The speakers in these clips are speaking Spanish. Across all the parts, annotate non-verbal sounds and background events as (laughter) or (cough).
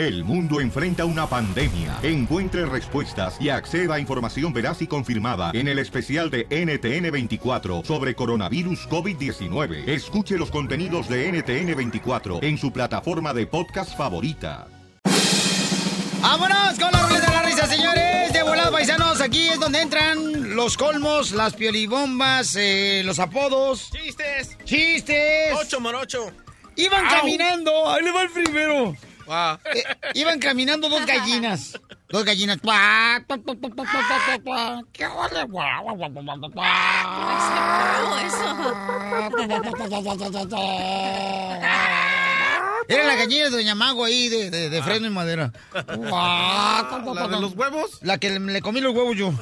El mundo enfrenta una pandemia. Encuentre respuestas y acceda a información veraz y confirmada en el especial de NTN24 sobre coronavirus COVID-19. Escuche los contenidos de NTN24 en su plataforma de podcast favorita. ¡Vámonos con la ruleta de la risa, señores! De volado, paisanos, aquí es donde entran los colmos, las piolibombas, eh, los apodos. ¡Chistes! ¡Chistes! ¡Ocho morocho! Iban Au. caminando, ahí le va el primero. Eh, iban caminando dos gallinas. Dos gallinas. Era la gallina de Doña Mago ahí de, de, de freno y madera. (laughs) ¿La de los huevos? La que le, le comí los huevos yo. (laughs)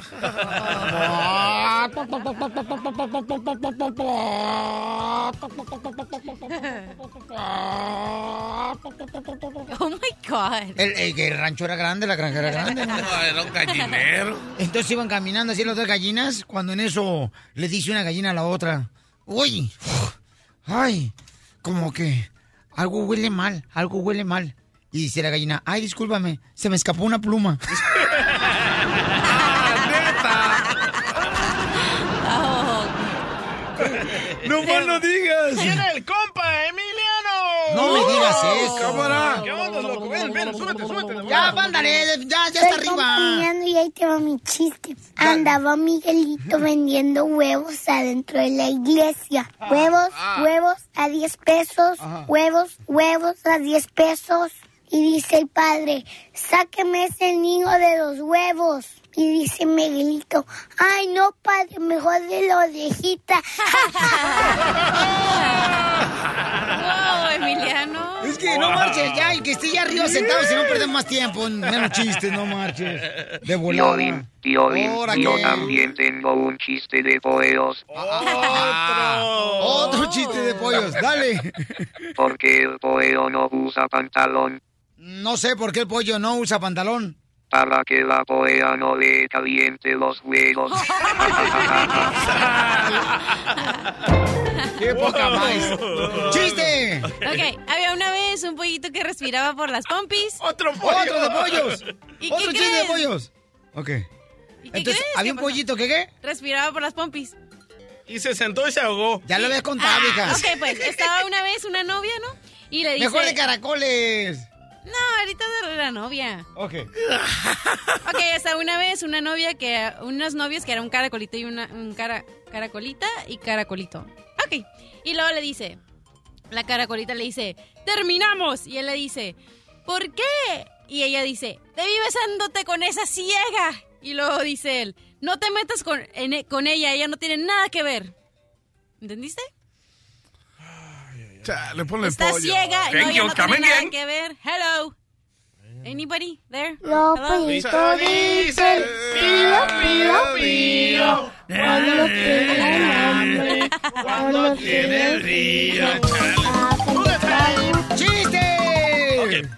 Oh my God. El, el- el rancho era grande, la granja era grande. No, (laughs) era un gallinero. Entonces iban caminando así las dos gallinas, cuando en eso le dice una gallina a la otra, uy, ay, como que algo huele mal, algo huele mal. Y dice la gallina, ay, discúlpame, se me escapó una pluma. (laughs) no más no digas. ¡Viene el compa! No me digas eso. Cámara. ¿Qué onda, loco? Ven, ven, súbete, súbete. Ya, volada. mándale, ya, ya está arriba. y ahí te va mi chiste. Andaba Miguelito vendiendo huevos adentro de la iglesia. Huevos, Ah. huevos a 10 pesos. Huevos, huevos a 10 pesos. Y dice el padre, sáqueme ese niño de los huevos. Y dice Miguelito, ay no padre, mejor de la orejita. (laughs) Wow, Emiliano. Es que no marches ya, y que esté ya arriba sentado, si no perdemos más tiempo. Menos chistes, no marches. De volada. Piolín, Piolín, ¿Ahora yo qué? también tengo un chiste de pollos. Otro chiste de pollos, dale. Porque el pollo no usa pantalón No sé por qué el pollo no usa pantalón. Para que la polla no le caliente los huevos. ¡Qué poca más! ¡Chiste! Ok, había una vez un pollito que respiraba por las pompis. ¡Otro ¡Otro de pollos! ¿Y ¡Otro qué chiste de pollos! Ok. ¿Y qué Entonces, crees? había ¿Qué un pollito que qué? Respiraba por las pompis. Y se sentó y se ahogó. Ya lo habías contado, Ah, hijas. ok, pues estaba una vez una novia, ¿no? Y le dice... Mejor de caracoles. No, ahorita de la novia. Ok. Ok, hasta una vez una novia que... Unos novios que era un caracolito y una... Un cara, caracolita y caracolito. Ok. Y luego le dice... La caracolita le dice... ¡Terminamos! Y él le dice... ¿Por qué? Y ella dice... Te vi besándote con esa ciega. Y luego dice él... No te metas con, en- e, con ella, ella no tiene nada que ver. ¿Entendiste? Chale, ponle Está pollo. ciega no, Thank ella you, no tiene come nada again. que ver. Hello. Anybody there? Hello? pollitos dicen pío, pío, pío. Cuando tienen hambre, cuando tienen frío. ¡Chiste!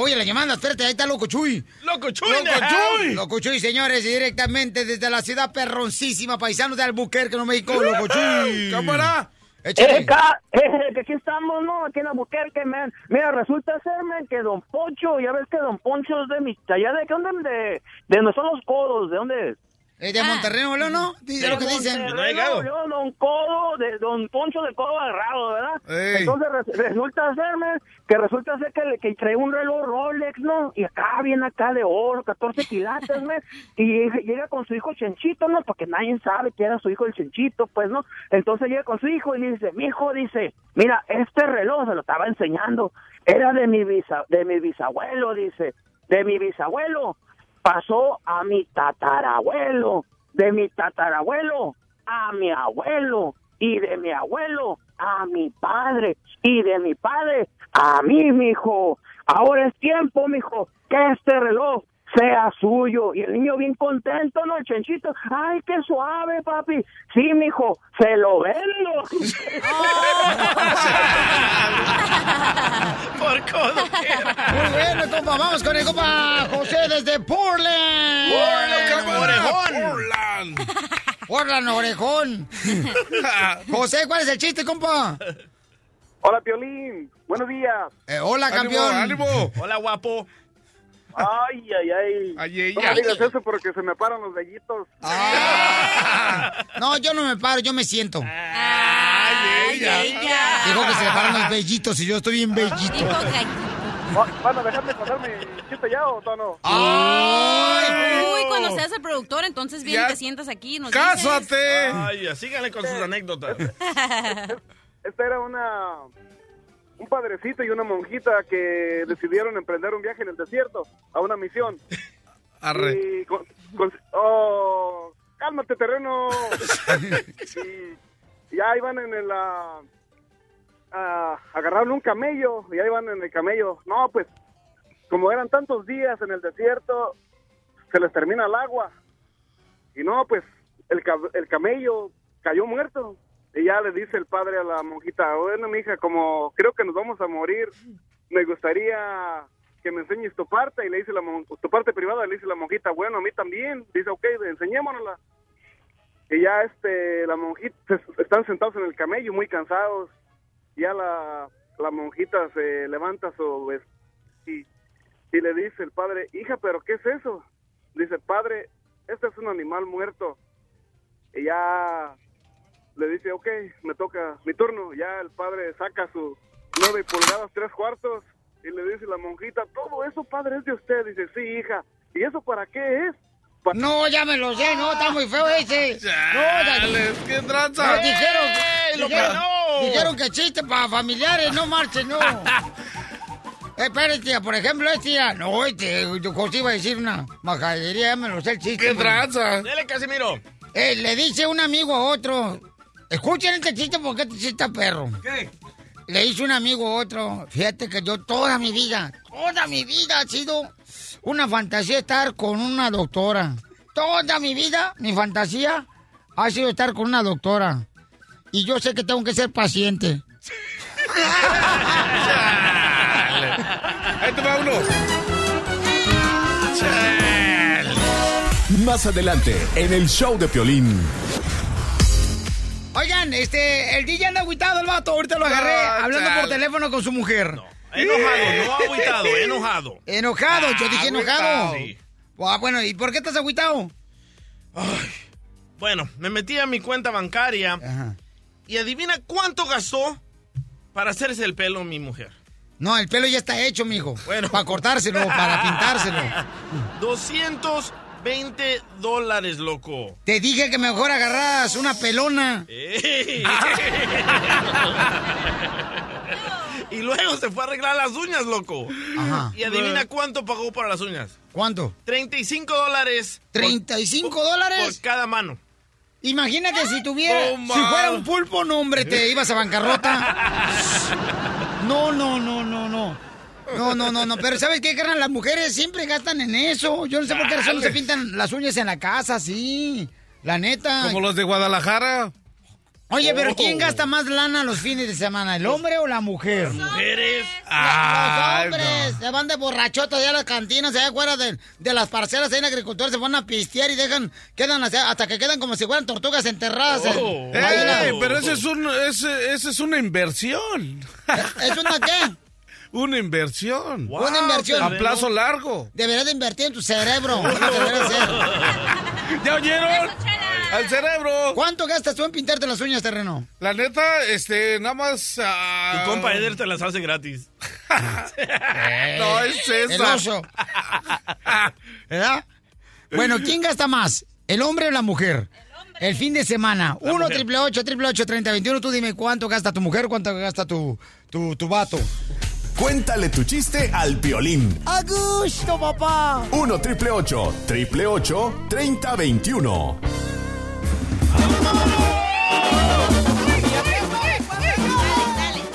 Oye, la llamada, espérate, ahí está Loco Chuy. ¡Loco Chuy! ¡Loco Chuy! Loco Chuy, señores, directamente desde la ciudad perroncísima, paisanos de Albuquerque, no México, Loco Chuy. Cámara. Que aquí estamos, ¿no? Aquí en Albuquerque, man. Mira, resulta ser, man, que Don Poncho, ya ves que Don Poncho es de mi... ¿Allá de qué dónde? De, de donde son los codos, ¿de dónde es? Eh, de Monterrey, Nuevo León, ¿no? Dice lo que dicen. Monterrey, Nuevo León, Don Codo, de Don Poncho de Codo agarrado, ¿verdad? Ey. Entonces re- resulta ser, que resulta ser que, le- que trae un reloj Rolex, ¿no? Y acá viene acá de oro, 14 quilates, man. Y llega- llega con su hijo Chenchito, ¿no? Porque nadie sabe que era su hijo el Chenchito, pues, ¿no? Entonces llega con su hijo y le dice, mi hijo dice, mira, este reloj se lo estaba enseñando, era de mi bisa, de mi bisabuelo, dice, de mi bisabuelo pasó a mi tatarabuelo, de mi tatarabuelo a mi abuelo y de mi abuelo a mi padre y de mi padre a mí, mijo. Ahora es tiempo, mijo, que este reloj sea suyo. Y el niño bien contento, ¿no? El chenchito, ay, qué suave, papi. Sí, mijo, se lo vendo. (laughs) Por codo Muy bueno, compa. Vamos con el compa José desde Portland. Orejón. Portland, Orejón. (laughs) José, ¿cuál es el chiste, compa? Hola, Piolín. Buenos días. Eh, hola, Ánimo, campeón. ánimo. (laughs) Hola, guapo. Ay, ay, ay. Ay, No me digas eso porque se me paran los vellitos. No, yo no me paro, yo me siento. Ay, ella. Dijo que se le paran los bellitos y yo estoy bien bellito. ¿Van a dejarme contar mi chiste ya o no? Uy, cuando seas el productor, entonces bien te sientas aquí. y Nos ¡Cásate! Ay, ya, síganle con sus anécdotas. Esta era una un padrecito y una monjita que decidieron emprender un viaje en el desierto a una misión. (laughs) Arre. Y con- con- oh, cálmate terreno. (laughs) y ya iban en el ah, ah, agarraron un camello y ahí van en el camello. No, pues como eran tantos días en el desierto, se les termina el agua. Y no, pues el, el camello cayó muerto. Y ya le dice el padre a la monjita, bueno, mija, como creo que nos vamos a morir, me gustaría que me enseñes tu parte. Y le dice la tu parte privada, le dice la monjita, bueno, a mí también. Dice, ok, enseñémonosla. Y ya este, la monjita, están sentados en el camello muy cansados. Ya la, la monjita se levanta su y, y le dice el padre, hija, pero ¿qué es eso? Dice, padre, este es un animal muerto. Y ya le dice, ok, me toca mi turno. Ya el padre saca su nueve pulgadas, tres cuartos, y le dice la monjita, todo eso, padre, es de usted. Dice, sí, hija. ¿Y eso para qué es? Pa- No, ya me lo sé, no, está muy feo ese. No, ya- ¡Qué tranza! No, dijeron, ¡Ey, dijeron, que chiste para familiares, no marchen, no. (laughs) Espérate, por ejemplo, este día, no, este, José iba a decir una majadería, ya me lo sé el chiste. ¡Qué tranza! Dele, Casimiro. Eh, le dice un amigo a otro, escuchen este chiste porque este chiste está perro. ¿Qué? Le dice un amigo a otro, fíjate que yo toda mi vida, toda mi vida ha sido una fantasía estar con una doctora. Toda mi vida, mi fantasía ha sido estar con una doctora. Y yo sé que tengo que ser paciente. Ahí te va uno. Más adelante, en el show de Piolín. Oigan, este, el DJ anda agüitado el vato, ahorita lo agarré Ah, hablando por teléfono con su mujer. Enojado, no (laughs) agüitado, enojado. Enojado, yo dije Ah, enojado. Sí. Ah, bueno, ¿y por qué estás agüitado? Bueno, me metí a mi cuenta bancaria Ajá. y adivina cuánto gastó para hacerse el pelo mi mujer. No, el pelo ya está hecho, mijo. Bueno. Para cortárselo, para (laughs) pintárselo. 220 dólares, loco. Te dije que mejor agarras una pelona. Ey. (laughs) y luego se fue a arreglar las uñas, loco. Ajá. Y adivina cuánto pagó para las uñas. ¿Cuánto? 35 dólares. por- ¿35 por dólares? cada mano. Imagínate si tuviera, No, si fuera un pulpo, no, hombre, te (laughs) ibas a bancarrota. (laughs) No, no, no, no, no. No, no, no, no. Pero ¿sabes qué, carnal? Las mujeres siempre gastan en eso. Yo no sé por qué razón se pintan las uñas en la casa, sí. La neta. Como los de Guadalajara. Oye, pero Oh. ¿quién gasta más lana los fines de semana? ¿El hombre o la mujer? Mujeres. Los Ay, hombres se van de borrachotas allá a las cantinas, allá afuera de, de las parcelas, ahí en agricultores se van a pistear y dejan, quedan hasta que quedan como si fueran tortugas enterradas. en- Oh. en pero ese es un, ese, ese es una inversión. ¿Es una qué? Una inversión. Una inversión. A plazo largo. Deberías de invertir en tu cerebro. (laughs) (laughs) ¿Ya oyeron? Al cerebro. ¿Cuánto gastas tú en pintarte las uñas, terreno? La neta, este, nada más. ah, Tu compa Eder te las hace gratis. (laughs) No, es El esa. oso. ¿Verdad? Bueno, ¿quién gasta más? ¿El hombre o la mujer? El fin de semana. 1 mujer. triple 8 triple 8 3021 Tú dime cuánto gasta tu mujer, cuánto gasta tu, tu, tu vato. Cuéntale tu chiste al Piolín. ¡A gusto, papá! 1 triple 8 triple 8 3021.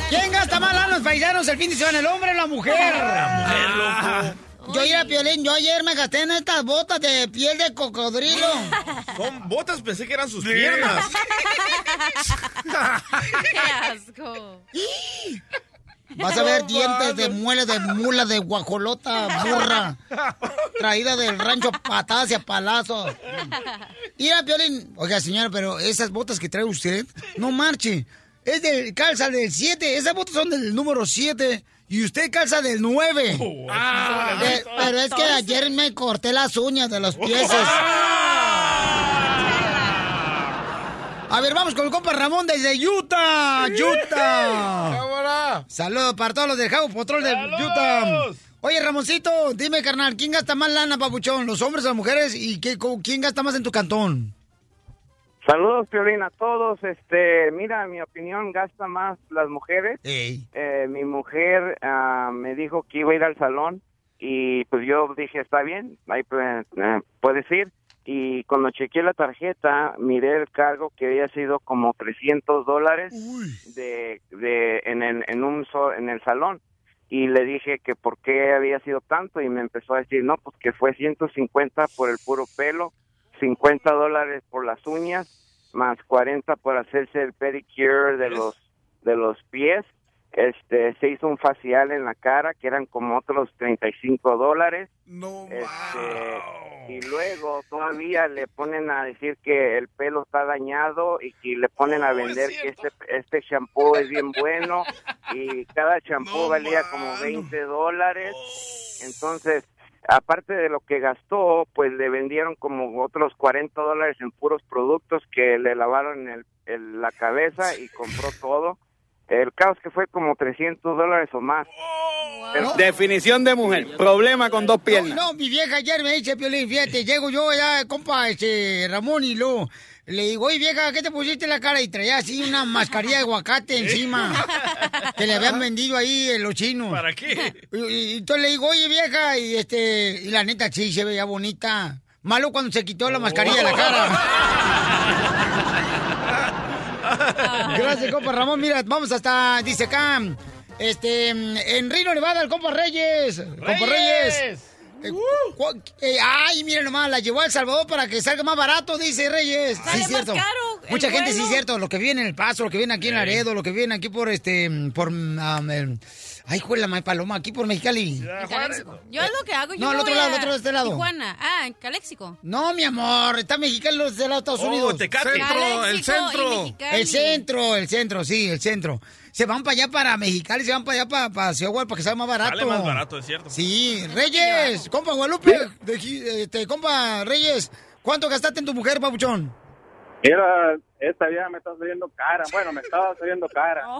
¿Quién gasta más lana los paisanos el fin de semana, el hombre o la mujer? Ah. Yo iba a Piolín, yo ayer me gasté en estas botas de piel de cocodrilo. (laughs) Son botas, pensé que eran sus piernas. (laughs) (laughs) ¡Qué asco! Vas a ver (laughs) dientes de muela de mula de guajolota burra. (laughs) Traída del rancho patadas y a palazos. Mira, Piolín. Oiga, señora, pero esas botas que trae usted, no marche. es del, calza del 7. Esas botas son del número 7. Y usted calza del 9. Ah, Eh, pero es que ayer me corté las uñas de los pies. (laughs) A ver, vamos con el compa Ramón desde Utah. Utah. Saludos para todos los del Jabo Patrol de Utah. Oye, Ramoncito, dime, carnal, ¿quién gasta más lana, papuchón? ¿Los hombres o las mujeres? ¿Y qué, quién gasta más en tu cantón? Saludos, Piolín, a todos. Este, mira, en mi opinión, gasta más las mujeres. Eh, mi mujer ah, me dijo que iba a ir al salón y pues yo dije, está bien, ahí pues, eh, puedes ir. Y cuando chequeé la tarjeta, miré el cargo que había sido como 300 dólares de, de, en, el, en, un so- en el salón. Y le dije que por qué había sido tanto y me empezó a decir, no, pues que fue 150 por el puro pelo, 50 dólares por las uñas, más 40 por hacerse el pedicure de los de los pies. Este, se hizo un facial en la cara que eran como otros 35 dólares. Este, y luego todavía le ponen a decir que el pelo está dañado y que le ponen a vender que este este shampoo es bien bueno y cada shampoo valía como 20 dólares. Entonces, aparte de lo que gastó, pues le vendieron como otros 40 dólares en puros productos que le lavaron el, el- la cabeza y compró todo. El caos que fue como 300 dólares o más. Pero- Definición de mujer. Problema con dos piernas. No, mi vieja ayer me dice, Piolín, fíjate, llego yo ya, compa, este, Ramón, y luego le digo, oye, vieja, ¿qué te pusiste en la cara? Y traía así una (laughs) mascarilla de aguacate encima, que le habían vendido ahí los chinos. ¿Para qué? Y, y- y entonces le digo, oye, vieja, y este, y la neta sí se veía bonita. Malo cuando se quitó la mascarilla de la cara. (laughs) (laughs) Gracias, compa Ramón. Mira, vamos hasta, dice acá, este, en Reno, Nevada, el compa Reyes. Compa Reyes. Eh, eh, ay, mira nomás, la llevó a El Salvador para que salga más barato, dice Reyes. Sale más cierto. caro Mucha gente, sí, cierto. Lo que viene en El Paso, lo que viene aquí en Laredo, lo que viene aquí por este, por, um, el- ay, juela, my paloma, aquí por Mexicali. Yo es lo que hago. Yo No, al otro lado, al otro de este lado. Tijuana. Ah, en Caléxico. No, mi amor, está Mexicali los de los Estados Oh, Unidos. Tecate. Centro, el Caléxico centro. El centro, el centro, sí, el centro. Se van para allá, para Mexicali, se van para allá, para, para Ciudad Guadalupe, para que sea más barato. Sale más barato, es cierto. Sí, Reyes, compa Guadalupe, de este, compa Reyes, ¿cuánto gastaste en tu mujer, papuchón? Mira, esta vieja me está saliendo cara. Bueno, me estaba saliendo cara. (laughs)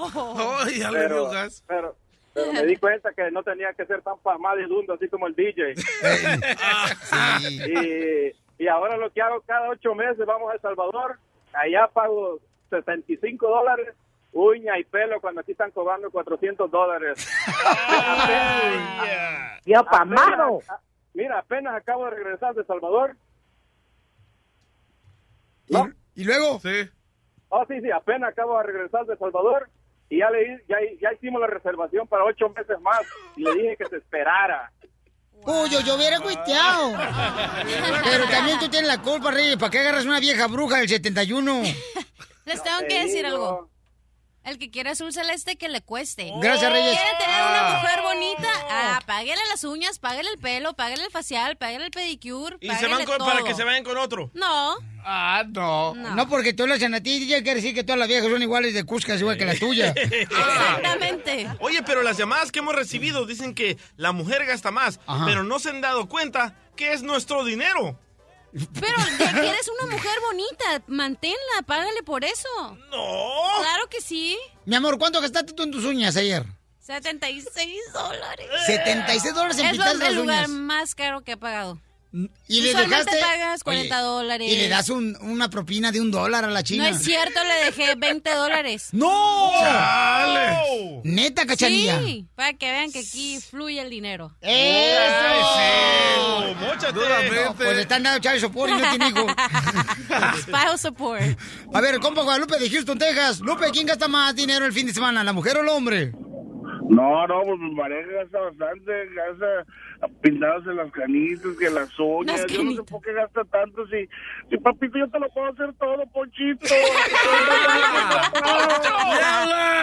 Ay, ya le dio pero, gas. pero, pero me di cuenta que no tenía que ser tan palmadidundo así como el DJ. (laughs) (laughs) y, y ahora lo que hago cada ocho meses, vamos a El Salvador, allá pago 65 dólares, uña y pelo, cuando aquí están cobrando 400 dólares. Ya pamado. Mira, apenas acabo de regresar de El Salvador. ¿No? ¿Y luego? Sí. Oh, sí, sí, apenas acabo de regresar de Salvador y ya, le, ya, ya hicimos la reservación para ocho meses más y le dije que se esperara. Uy, yo, yo hubiera cuiteado. (laughs) Pero también tú tienes la culpa, Reyes, ¿para qué agarras una vieja bruja del 71? Les tengo te que decir digo. algo. El que quiera azul celeste, que le cueste. Gracias, Reyes. ¿Quiere tener Ah. una mujer bonita? Ah, páguele las uñas, páguele el pelo, páguele el facial, páguele el pedicure, Y se van con- todo. para que se vayan con otro. No. Ah, no. No. porque tú las a ti, DJ, quiere decir que todas las viejas son iguales de Cuscas, igual que la tuya. (laughs) Exactamente. Oye, pero las llamadas que hemos recibido dicen que la mujer gasta más, Ajá. pero no se han dado cuenta que es nuestro dinero. Pero que eres una mujer bonita, manténla, págale por eso. No. Claro que sí. Mi amor, ¿cuánto gastaste tú en tus uñas ayer? 76 dólares. 76 dólares en Es pintarse donde el las lugar uñas. más caro que he pagado. Y le dejaste. pagas 40 dólares. Y le das un- una propina de un dólar a la china. No es cierto, le dejé 20 dólares. ¡No! ¡Chale! Neta, cachanilla. Sí, para que vean que aquí fluye el dinero. ¡Eso! No, pues le están dando chavo sopor y no tiene hijo. (laughs) Spouse support. A ver, compa Guadalupe de Houston, Texas. Lupe, ¿quién gasta más dinero el fin de semana, la mujer o el hombre? No, no, pues mi pareja gasta bastante, gasta pintados las canitas, que las uñas. Las Yo no sé por qué gasta tanto. Si, si papito, yo te lo puedo hacer todo, Ponchito. (laughs)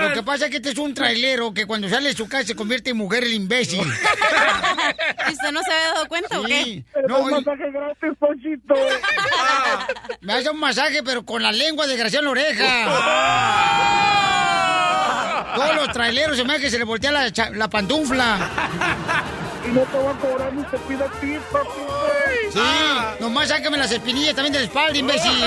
Lo que pasa es que este es un trailero que cuando sale de su casa se convierte en mujer el imbécil. (laughs) ¿Y usted no se había dado cuenta o qué? Sí. Pero No, un masaje gratis, Ponchito. (laughs) me hace un masaje, pero con la lengua desgraciada en la oreja. Todos los traileros se me hace que se le voltea la, la pantufla. Y no te a cobrar ni te pide ti, papi. Sí, nomás sácame las espinillas también de la espalda, imbécil.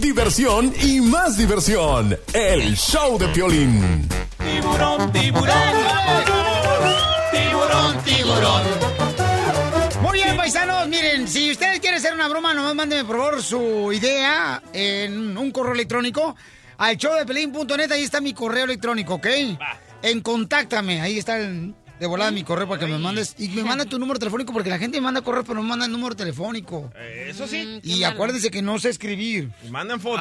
Diversión y más diversión. El show de Piolín. Tiburón, tiburón, tiburón, tiburón. Muy bien, paisanos, miren, si ustedes quieren hacer una broma, nomás mándenme por favor su idea en un correo electrónico al showdepelín.net, ahí está mi correo electrónico, ¿ok? En contáctame, ahí está el- de volada mi correo para que me mandes. Y me manda tu número telefónico porque la gente me manda correo, pero no me manda el número telefónico. Eso sí. Y acuérdense que no sé escribir. Y manden fotos.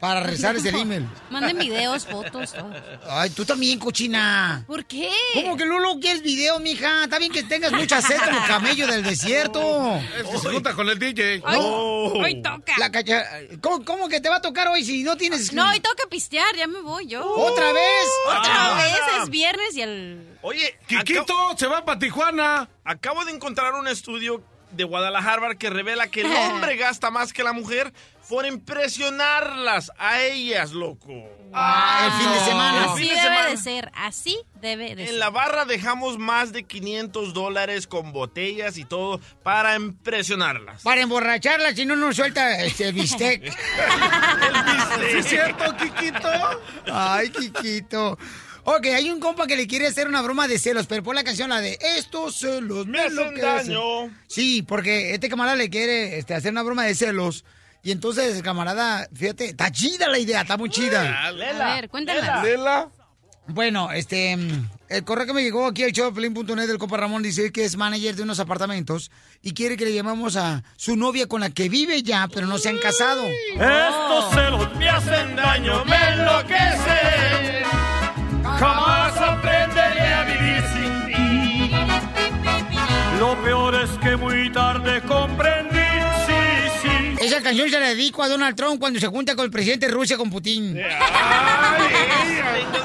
Para rezarles el email. Manden videos, fotos, todo. Ay, tú también, cochina. ¿Por qué? ¿Cómo que Lulu quieres video, mija? Está bien que tengas mucha sed como camello del desierto. Es que se junta con el DJ. Ay, hoy toca. La cacha... ¿Cómo, cómo que te va a tocar hoy si no tienes... No, hoy toca pistear, ya me voy yo. ¿Otra vez? Otra Ah. vez, es viernes y el... Oye, Quiquito se va para Tijuana. Acabo de encontrar un estudio de Guadalajara que revela que el (laughs) hombre gasta más que la mujer por impresionarlas a ellas, loco. Ah, el fin de semana. El Así de debe semana. de ser, así debe de ser. En la barra dejamos más de 500 dólares con botellas y todo para impresionarlas. Para emborracharla, si no nos suelta este (laughs) bistec. ¿Sí es cierto, Quiquito? Ay, Kikito. Ok, hay un compa que le quiere hacer una broma de celos, pero pon la canción, la de estos celos me hacen enloquecen". daño. Sí, porque este camarada le quiere este, hacer una broma de celos. Y entonces camarada, fíjate, está chida la idea, está muy chida. A ver, cuéntala. Lela. Bueno, este, el correo que me llegó aquí al showpelín.net del Copa Ramón dice que es manager de unos apartamentos y quiere que le llamemos a su novia con la que vive ya, pero no se han casado. Estos celos me hacen daño, me enloquecen. Jamás aprenderé a vivir sin ti. Lo peor es que muy tarde comprendí, sí, sí. Esa canción se la dedico a Donald Trump cuando se junta con el presidente de Rusia, con Putin. tengo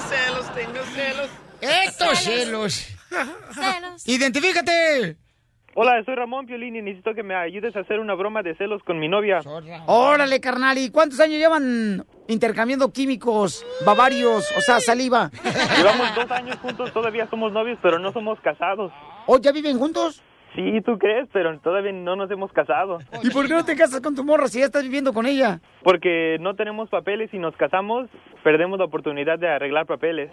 celos, tengo celos. Estos celos. Celos. Identifícate. Hola, soy Ramón Piolín y necesito que me ayudes a hacer una broma de celos con mi novia. Órale, carnal. ¿Y cuántos años llevan intercambiando químicos, bavarios, o sea, saliva? Llevamos dos años juntos, todavía somos novios, pero no somos casados. ¿O ya viven juntos? Sí, tú crees, pero todavía no nos hemos casado. ¿Y por qué no te casas con tu morra si ya estás viviendo con ella? Porque no tenemos papeles y nos casamos, perdemos la oportunidad de arreglar papeles.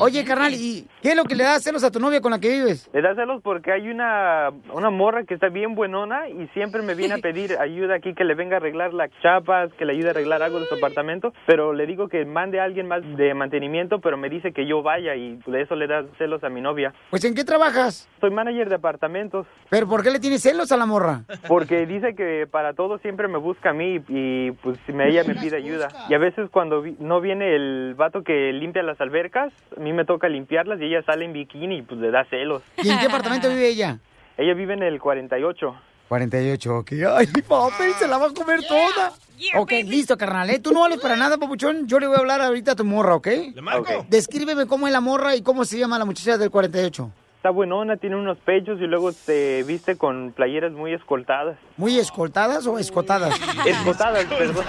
Oye, carnal, ¿y qué es lo que le da celos a tu novia con la que vives? Le da celos porque hay una, una morra que está bien buenona y siempre me viene a (laughs) pedir ayuda aquí, que le venga a arreglar las chapas, que le ayude a arreglar algo de su apartamento, pero le digo que mande a alguien más de mantenimiento, pero me dice que yo vaya y de eso le da celos a mi novia. Pues, ¿en qué trabajas? Soy manager de apartamentos. ¿Pero por qué le tienes celos a la morra? Porque dice que para todo siempre me busca a mí y pues me- ella me pide ayuda. Y a veces cuando vi- no viene el vato que limpia las albercas, a mí me toca limpiarlas y ella sale en bikini y pues le da celos. ¿Y en qué apartamento vive ella? (laughs) Ella vive en el 48. 48, ok. Ay, papi, se la va a comer toda. ok, listo, carnal. ¿eh? Tú no vales para nada, papuchón. Yo le voy a hablar ahorita a tu morra, ¿ok? ¿Le marco? Descríbeme cómo es la morra y cómo se llama la muchacha del 48. Está buenona, tiene unos pechos y luego se viste con playeras muy escoltadas. ¿Muy escoltadas o escotadas? (laughs) Escotadas, perdón.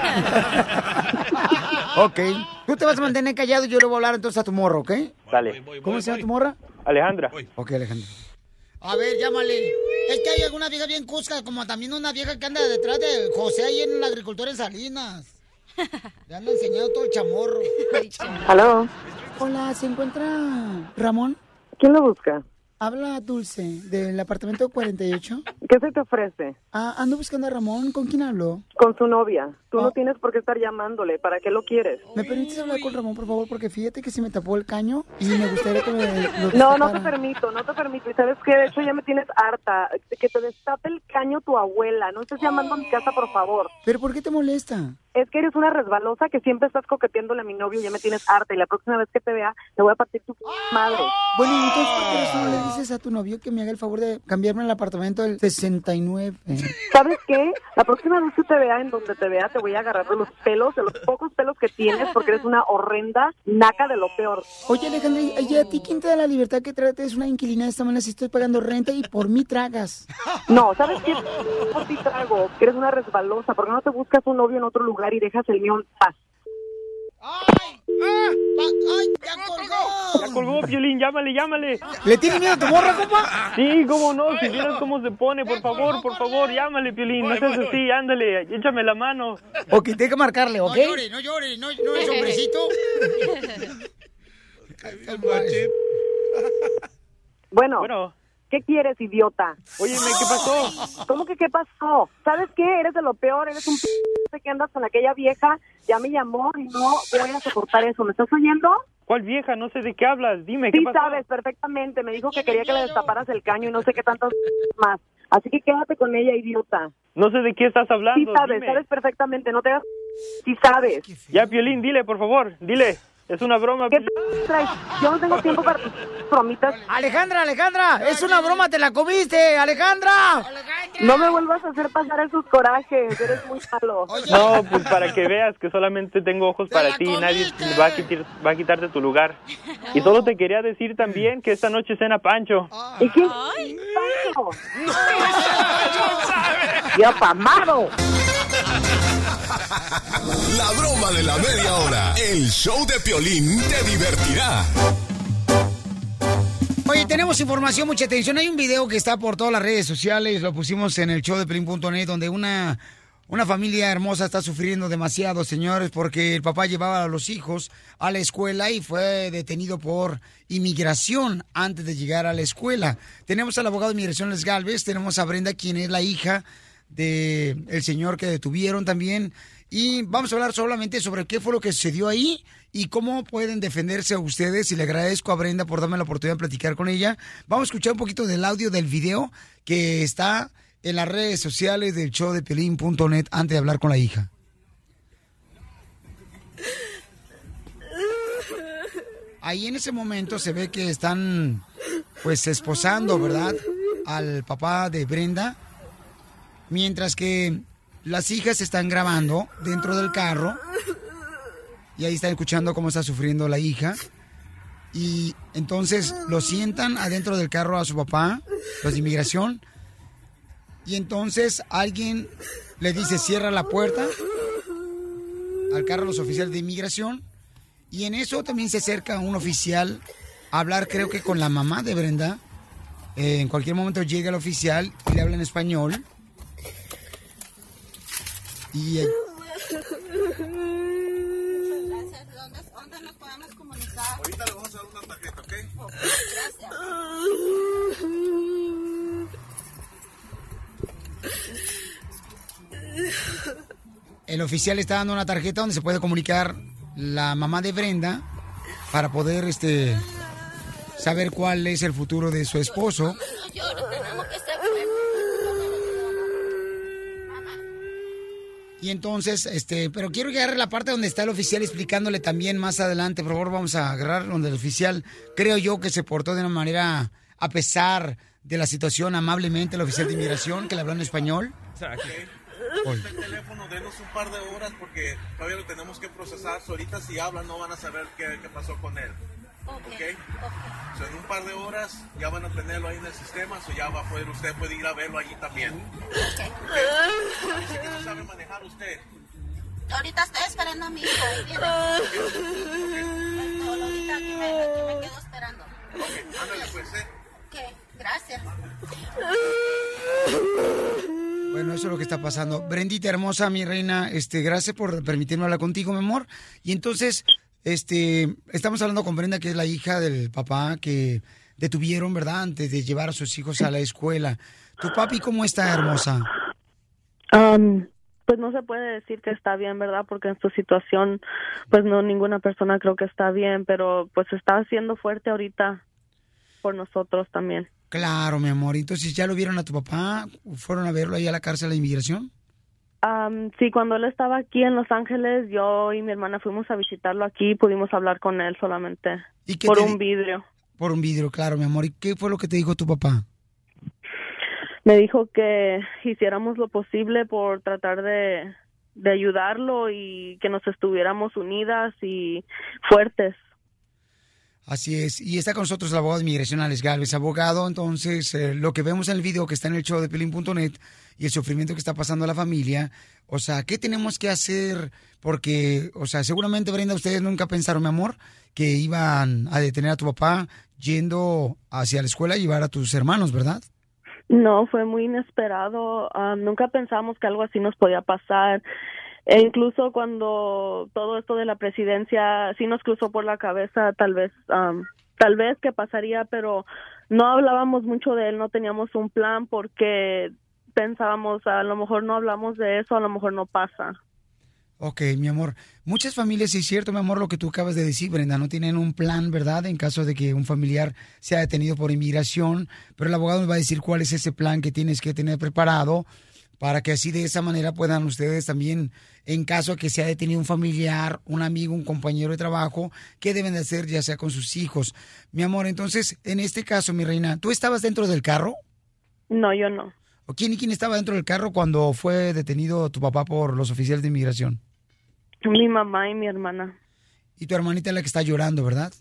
ok. Tú te vas a mantener callado y yo le voy a hablar entonces a tu morra, ¿ok? Dale. ¿Cómo se llama tu morra? Alejandra. Ok, Alejandro. A ver, llámale. Es que hay alguna vieja bien cusca, como también una vieja que anda detrás de José ahí en la agricultura en Salinas. Le anda enseñando todo el chamorro. (laughs) ¿Aló? Hola, ¿se encuentra Ramón? ¿Quién lo busca? Habla Dulce, del apartamento 48. ¿Qué se te ofrece? Ah, ando buscando a Ramón. ¿Con quién hablo? Con su novia. Tú Oh. no tienes por qué estar llamándole. ¿Para qué lo quieres? ¿Me permites hablar con Ramón, por favor? Porque fíjate que se me tapó el caño y me gustaría que me lo No, no te permito, no te permito. Y sabes qué, de hecho ya me tienes harta. Que te destape el caño tu abuela. No estés llamando a mi casa, por favor. ¿Pero por qué te molesta? Es que eres una resbalosa que siempre estás coqueteándole a mi novio y ya me tienes harta. Y la próxima vez que te vea, te voy a partir tu madre. Bueno, ¿y entonces por qué eso no le dices a tu novio que me haga el favor de cambiarme el apartamento del 69? ¿Sabes qué? La próxima vez que te vea, en donde te vea, te voy voy a agarrar de los pelos, de los pocos pelos que tienes, porque eres una horrenda naca de lo peor. Oye, Alejandra, ¿y a ti quién te da la libertad que trates una inquilina de esta manera si estoy pagando renta y por mí tragas? No, ¿sabes qué? Por ti trago, que eres una resbalosa. ¿Por qué no te buscas un novio en otro lugar y dejas el mío en paz? ¡Ay, ya colgó! Ya colgó, Piolín, llámale, llámale. ¿Le tiene miedo a tu morra, compa? Sí, cómo no, si vieras cómo se pone, por favor, por favor, llámale, Piolín, no seas así, ándale, échame la mano. Ok, tengo que marcarle, ¿ok? No llore, no llore, no, no es hombrecito. (laughs) Bueno, Bueno. ¿Qué quieres, idiota? Óyeme, ¿qué pasó? ¿Cómo que qué pasó? ¿Sabes qué? Eres de lo peor, eres un p que andas con aquella vieja, ya me llamó y no voy a soportar eso. ¿Me estás oyendo? ¿Cuál vieja? No sé de qué hablas, dime, ¿qué Sí pasó? sabes perfectamente, me dijo que quería que le destaparas el caño y no sé qué tantas más. Así que quédate con ella, idiota. No sé de qué estás Sí hablando, sabes, dime. sabes perfectamente, no te hagas... Sí sabes. Ya, Piolín, dile, por favor, dile. Es una broma. ¿Qué traes? Yo no tengo tiempo para tus bromitas. Alejandra, Alejandra, es una broma, te la comiste, Alejandra. No me vuelvas a hacer pasar esos corajes, eres muy malo. No, pues para que veas que solamente tengo ojos para ti y nadie va a, quitar, va a quitarte tu lugar. Y solo te quería decir también que esta noche cena Pancho. ¿Y quién? Pancho. ¡Ya pamado! La broma de la media hora. El show de Piolín te divertirá. Oye, tenemos información, mucha atención. Hay un video que está por todas las redes sociales, lo pusimos en el show de Pelín.net, donde una, una familia hermosa está sufriendo demasiado, señores, porque el papá llevaba a los hijos a la escuela y fue detenido por inmigración antes de llegar a la escuela. Tenemos al abogado de inmigración Les Galvez, tenemos a Brenda, quien es la hija de el señor que detuvieron también. Y vamos a hablar solamente sobre qué fue lo que sucedió ahí y cómo pueden defenderse a ustedes. Y le agradezco a Brenda por darme la oportunidad de platicar con ella. Vamos a escuchar un poquito del audio del video que está en las redes sociales del show de Pelín.net antes de hablar con la hija. Ahí en ese momento se ve que están pues esposando, ¿verdad? Al papá de Brenda. Mientras que las hijas están grabando dentro del carro. Y ahí están escuchando cómo está sufriendo la hija. Y entonces lo sientan adentro del carro a su papá, los de inmigración. Y entonces alguien le dice cierra la puerta al carro los oficiales de inmigración. Y en eso también se acerca un oficial a hablar, creo que con la mamá de Brenda. Eh, en cualquier momento llega el oficial y le habla en español. Y eh, Ahorita le vamos a dar una tarjeta, ¿ok? el oficial está dando una tarjeta donde se puede comunicar la mamá de Brenda para poder este saber cuál es el futuro de su esposo. Y entonces, este, pero quiero llegar a la parte donde está el oficial explicándole también más adelante. Por favor, vamos a agarrar donde el oficial, creo yo que se portó de una manera, a pesar de la situación, amablemente, el oficial de inmigración, que le habló en español. Oye. El teléfono, denos un par de horas porque todavía lo tenemos que procesar. So, ahorita si hablan no van a saber qué, qué pasó con él. ¿Ok? So, en un par de horas ya van a tenerlo ahí en el sistema, so ya va a poder, usted puede ir a verlo allí también. ¿Ok? Dice que no sabe manejar usted. Ahorita estoy esperando a mi hijo. ahí viene. Ahorita aquí me, aquí me quedo esperando. Ok, ándale pues, ¿eh? Ok, gracias. Bueno, eso es lo que está pasando. Brendita hermosa, mi reina, este, gracias por permitirme hablar contigo, mi amor. Y entonces, este, estamos hablando con Brenda, que es la hija del papá que detuvieron, ¿verdad? Antes de llevar a sus hijos a la escuela. ¿Tu papi cómo está, hermosa? Um, pues no se puede decir que está bien, ¿verdad? Porque en su situación, pues no, ninguna persona creo que está bien, pero pues está siendo fuerte ahorita por nosotros también. Claro, mi amor. Entonces, ¿ya lo vieron a tu papá? ¿Fueron a verlo ahí a la cárcel de inmigración? Um, sí, cuando él estaba aquí en Los Ángeles, yo y mi hermana fuimos a visitarlo aquí y pudimos hablar con él solamente ¿Y qué por un vidrio. Por un vidrio, claro, mi amor. ¿Y qué fue lo que te dijo tu papá? Me dijo que hiciéramos lo posible por tratar de de ayudarlo y que nos estuviéramos unidas y fuertes. Así es. Y está con nosotros el abogado de inmigración, Alex Galvez, abogado. Entonces, eh, lo que vemos en el video que está en el show de Pelín.net y el sufrimiento que está pasando a la familia, o sea, ¿qué tenemos que hacer? Porque, o sea, seguramente, Brenda, ustedes nunca pensaron, mi amor, que iban a detener a tu papá yendo hacia la escuela y llevar a tus hermanos, ¿verdad? No, fue muy inesperado. Ah, nunca pensamos que algo así nos podía pasar. E incluso cuando todo esto de la presidencia sí nos cruzó por la cabeza, tal vez, tal vez que pasaría, pero no hablábamos mucho de él, no teníamos un plan porque pensábamos, a lo mejor no hablamos de eso, a lo mejor no pasa. Ok, mi amor. Muchas familias, sí es cierto, mi amor, lo que tú acabas de decir, Brenda, no tienen un plan, ¿verdad? En caso de que un familiar sea detenido por inmigración, pero el abogado nos va a decir cuál es ese plan que tienes que tener preparado para que así de esa manera puedan ustedes también, en caso de que sea detenido un familiar, un amigo, un compañero de trabajo, qué deben de hacer ya sea con sus hijos. Mi amor, entonces, en este caso, mi reina, ¿tú estabas dentro del carro? No, yo no. ¿O quién y quién estaba dentro del carro cuando fue detenido tu papá por los oficiales de inmigración? Mi mamá y mi hermana. Y tu hermanita es la que está llorando, ¿verdad?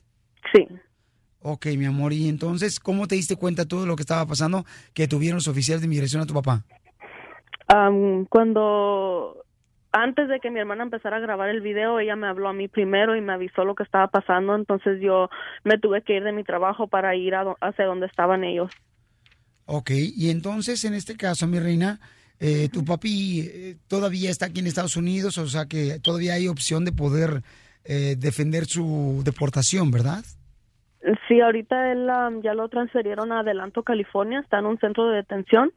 Sí. Ok, mi amor. Y entonces, ¿cómo te diste cuenta todo lo que estaba pasando que tuvieron los oficiales de inmigración a tu papá? Am, cuando antes de que mi hermana empezara a grabar el video, ella me habló a mí primero y me avisó lo que estaba pasando, entonces yo me tuve que ir de mi trabajo para ir a do- hacia donde estaban ellos. Ok, y entonces, en este caso, mi reina, eh, tu papi eh, todavía está aquí en Estados Unidos, o sea que todavía hay opción de poder eh, defender su deportación, ¿verdad? Sí, ahorita él am, ya lo transferieron a Adelanto, California, está en un centro de detención,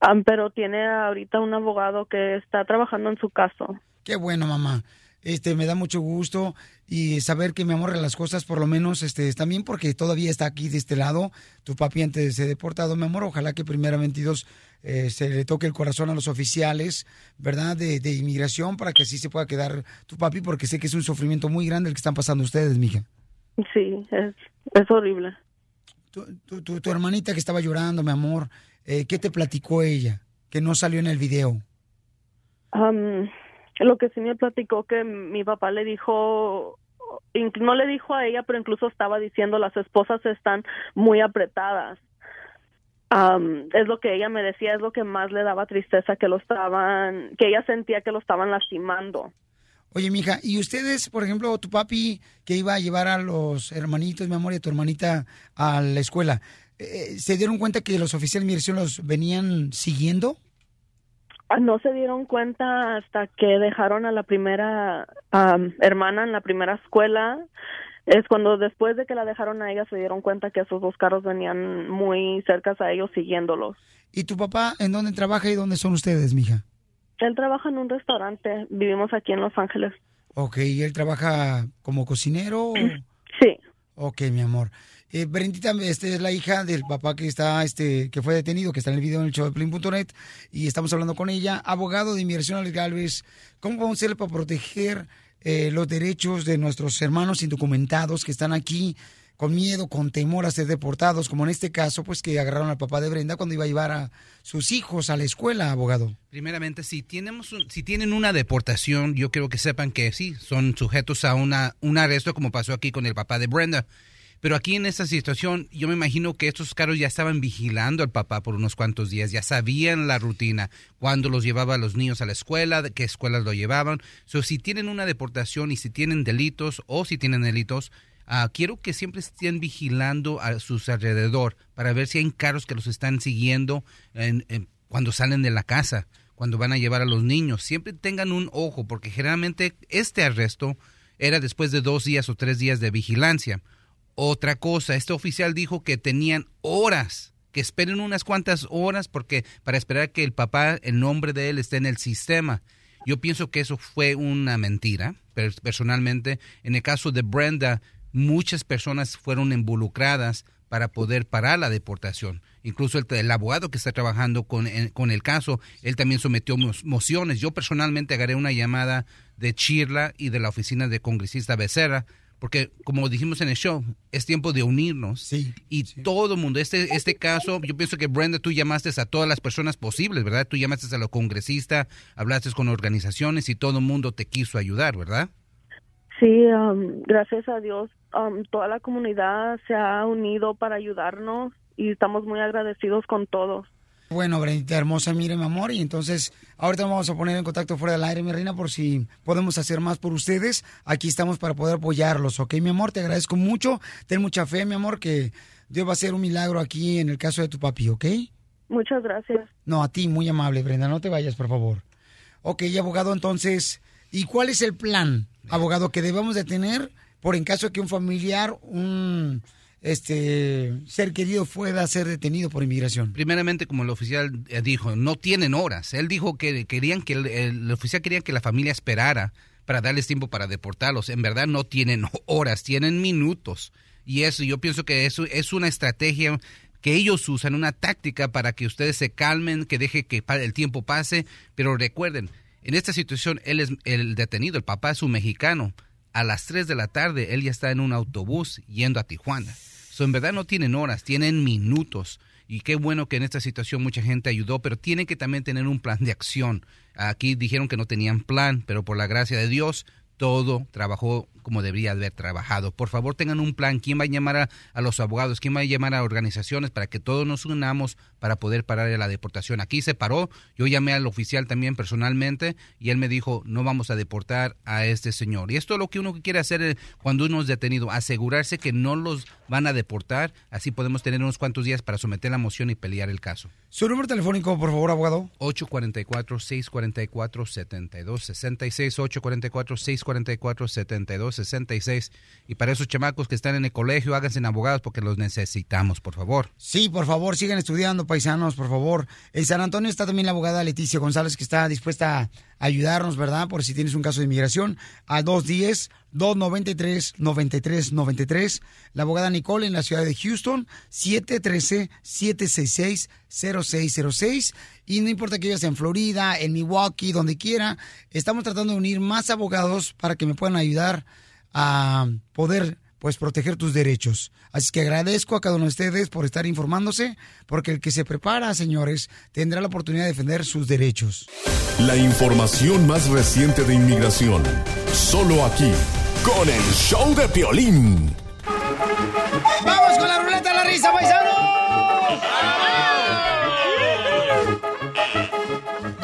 am, pero tiene ahorita un abogado que está trabajando en su caso. Qué bueno, mamá. Este, me da mucho gusto y saber que mi amor las cosas por lo menos este están bien porque todavía está aquí de este lado. Tu papi antes de ser deportado, mi amor, ojalá que primeramente Dios eh, se le toque el corazón a los oficiales, ¿verdad? De, de inmigración para que así se pueda quedar tu papi porque sé que es un sufrimiento muy grande el que están pasando ustedes, mija. Sí, es, es horrible. Tu, tu, tu hermanita que estaba llorando, mi amor, eh, ¿qué te platicó ella? Que no salió en el video. Am, lo que sí me platicó que mi papá le dijo, no le dijo a ella, pero incluso estaba diciendo las esposas están muy apretadas. Am, es lo que ella me decía, es lo que más le daba tristeza que lo estaban, que ella sentía que lo estaban lastimando. Oye, mija, ¿y ustedes, por ejemplo, tu papi que iba a llevar a los hermanitos, mi amor, y a tu hermanita a la escuela, eh, ¿se dieron cuenta que los oficiales de migración los venían siguiendo? Ah, No se dieron cuenta hasta que dejaron a la primera hermana en la primera escuela. Es cuando después de que la dejaron a ella se dieron cuenta que esos dos carros venían muy cerca a ellos siguiéndolos. ¿Y tu papá en dónde trabaja y dónde son ustedes, mija? Él trabaja en un restaurante. Vivimos aquí en Los Ángeles. Ok, ¿y él trabaja como cocinero? (clears throat) Sí. Ok, mi amor. Eh, Brendita, este es la hija del papá que está, este, que fue detenido, que está en el video en el show de Plin.net y estamos hablando con ella, abogado de inmigración Alex Galvez. ¿Cómo podemos hacerle para proteger eh, los derechos de nuestros hermanos indocumentados que están aquí con miedo, con temor a ser deportados, como en este caso, pues que agarraron al papá de Brenda cuando iba a llevar a sus hijos a la escuela, abogado? Primeramente, si, tenemos si tienen una deportación, yo quiero que sepan que sí, son sujetos a una, un arresto como pasó aquí con el papá de Brenda. Pero aquí en esta situación, yo me imagino que estos carros ya estaban vigilando al papá por unos cuantos días, ya sabían la rutina, cuándo los llevaba a los niños a la escuela, de qué escuelas lo llevaban. So, si tienen una deportación y si tienen delitos o si tienen delitos, ah, quiero que siempre estén vigilando a sus alrededor para ver si hay carros que los están siguiendo en- en- cuando salen de la casa, cuando van a llevar a los niños. Siempre tengan un ojo, porque generalmente este arresto era después de dos días o tres días de vigilancia. Otra cosa, este oficial dijo que tenían horas, que esperen unas cuantas horas porque para esperar que el papá, el nombre de él esté en el sistema. Yo pienso que eso fue una mentira, personalmente. En el caso de Brenda, muchas personas fueron involucradas para poder parar la deportación. Incluso el, el abogado que está trabajando con, en- con el caso, él también sometió mo- mociones. Yo personalmente agarré una llamada de Chirla y de la oficina de congresista Becerra porque como dijimos en el show, es tiempo de unirnos. y todo el mundo, este, este caso, yo pienso que Brenda, tú llamaste a todas las personas posibles, ¿verdad? Tú llamaste a los congresistas, hablaste con organizaciones y todo el mundo te quiso ayudar, ¿verdad? Sí, um, gracias a Dios, um, toda la comunidad se ha unido para ayudarnos y estamos muy agradecidos con todos. Bueno, Brendita hermosa, mire, mi amor, y entonces ahorita nos vamos a poner en contacto fuera del aire, mi reina, por si podemos hacer más por ustedes. Aquí estamos para poder apoyarlos, ¿ok, mi amor? Te agradezco mucho. Ten mucha fe, mi amor, que Dios va a hacer un milagro aquí en el caso de tu papi, ¿ok? Muchas gracias. No, a ti, muy amable, Brenda, no te vayas, por favor. Ok, abogado, entonces, ¿y cuál es el plan, abogado, que debemos de tener por en caso de que un familiar, un este ser querido pueda ser detenido por inmigración? Primeramente, como el oficial eh, dijo, no tienen horas. Él dijo que querían que el, el oficial quería que la familia esperara para darles tiempo para deportarlos. En verdad no tienen (laughs) horas, tienen minutos. Y eso, yo pienso que eso es una estrategia que ellos usan, una táctica para que ustedes se calmen, que deje que el tiempo pase. Pero recuerden, en esta situación, él es el detenido, el papá es un mexicano. A las 3 de la tarde, él ya está en un autobús yendo a Tijuana. So, en verdad no tienen horas, tienen minutos. Y qué bueno que en esta situación mucha gente ayudó, pero tienen que también tener un plan de acción. Aquí dijeron que no tenían plan, pero por la gracia de Dios, todo trabajó como debería haber trabajado. Por favor, tengan un plan. ¿Quién va a llamar a, a los abogados? ¿Quién va a llamar a organizaciones para que todos nos unamos para poder parar la deportación? Aquí se paró. Yo llamé al oficial también personalmente y él me dijo, no vamos a deportar a este señor. Y esto es lo que uno quiere hacer eh, cuando uno es detenido, asegurarse que no los van a deportar. Así podemos tener unos cuantos días para someter la moción y pelear el caso. Su número telefónico, por favor, abogado. 844-644-7266, 844-644-7266. Y para esos chamacos que están en el colegio, háganse en abogados porque los necesitamos, por favor. Sí, por favor, sigan estudiando, paisanos, por favor. En San Antonio está también la abogada Leticia González, que está dispuesta a ayudarnos, ¿verdad? Por si tienes un caso de inmigración, a 210-293-9393. La abogada Nicole en la ciudad de Houston, 713-766-0606. Y no importa que vivas en Florida, en Milwaukee, donde quiera, estamos tratando de unir más abogados para que me puedan ayudar a poder pues proteger tus derechos. Así que agradezco a cada uno de ustedes por estar informándose, porque el que se prepara, señores, tendrá la oportunidad de defender sus derechos. La información más reciente de inmigración. Solo aquí, con el show de Piolín. ¡Vamos con la ruleta de la risa, paisanos!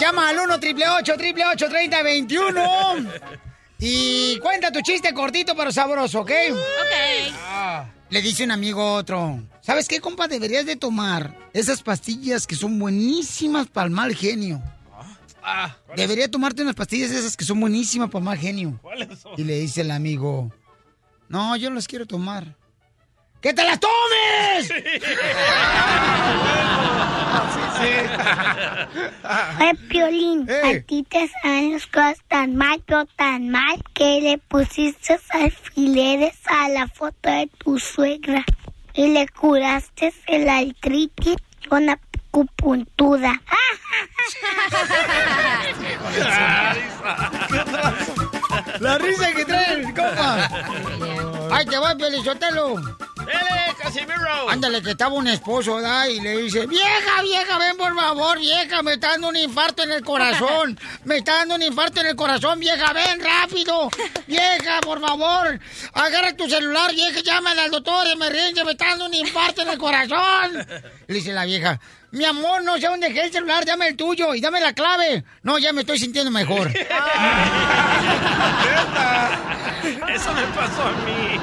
Llama al 1 888 3021 y cuenta tu chiste cortito pero sabroso, ¿ok? Ok. Le dice un amigo a otro, ¿sabes qué, compa? Deberías de tomar esas pastillas que son buenísimas para el mal genio. Debería tomarte unas pastillas esas que son buenísimas para el mal genio. ¿Cuáles son? Y le dice el amigo, no, yo no las quiero tomar. ¡Que te las tomes! (laughs) (laughs) Oye, (laughs) Piolín, a ti te salen las cosas tan mal, pero tan mal, que le pusiste alfileres a la foto de tu suegra y le curaste el artritis con acupuntura. (laughs) La risa que trae compa. Ay, te va, Pielichotelo. ¡Dele, Casimiro! Ándale, que estaba un esposo, ¿da? Y le dice, vieja, vieja, ven por favor, vieja, me está dando un infarto en el corazón. (laughs) Me está dando un infarto en el corazón, vieja, ven rápido. Vieja, por favor, agarra tu celular, vieja, llámale al doctor, emergencia, me está dando un infarto en el corazón. (laughs) Le dice la vieja, mi amor, no sé dónde dejé el celular, dame el tuyo y dame la clave. No, ya me estoy sintiendo mejor. (laughs) Eso me pasó a mí.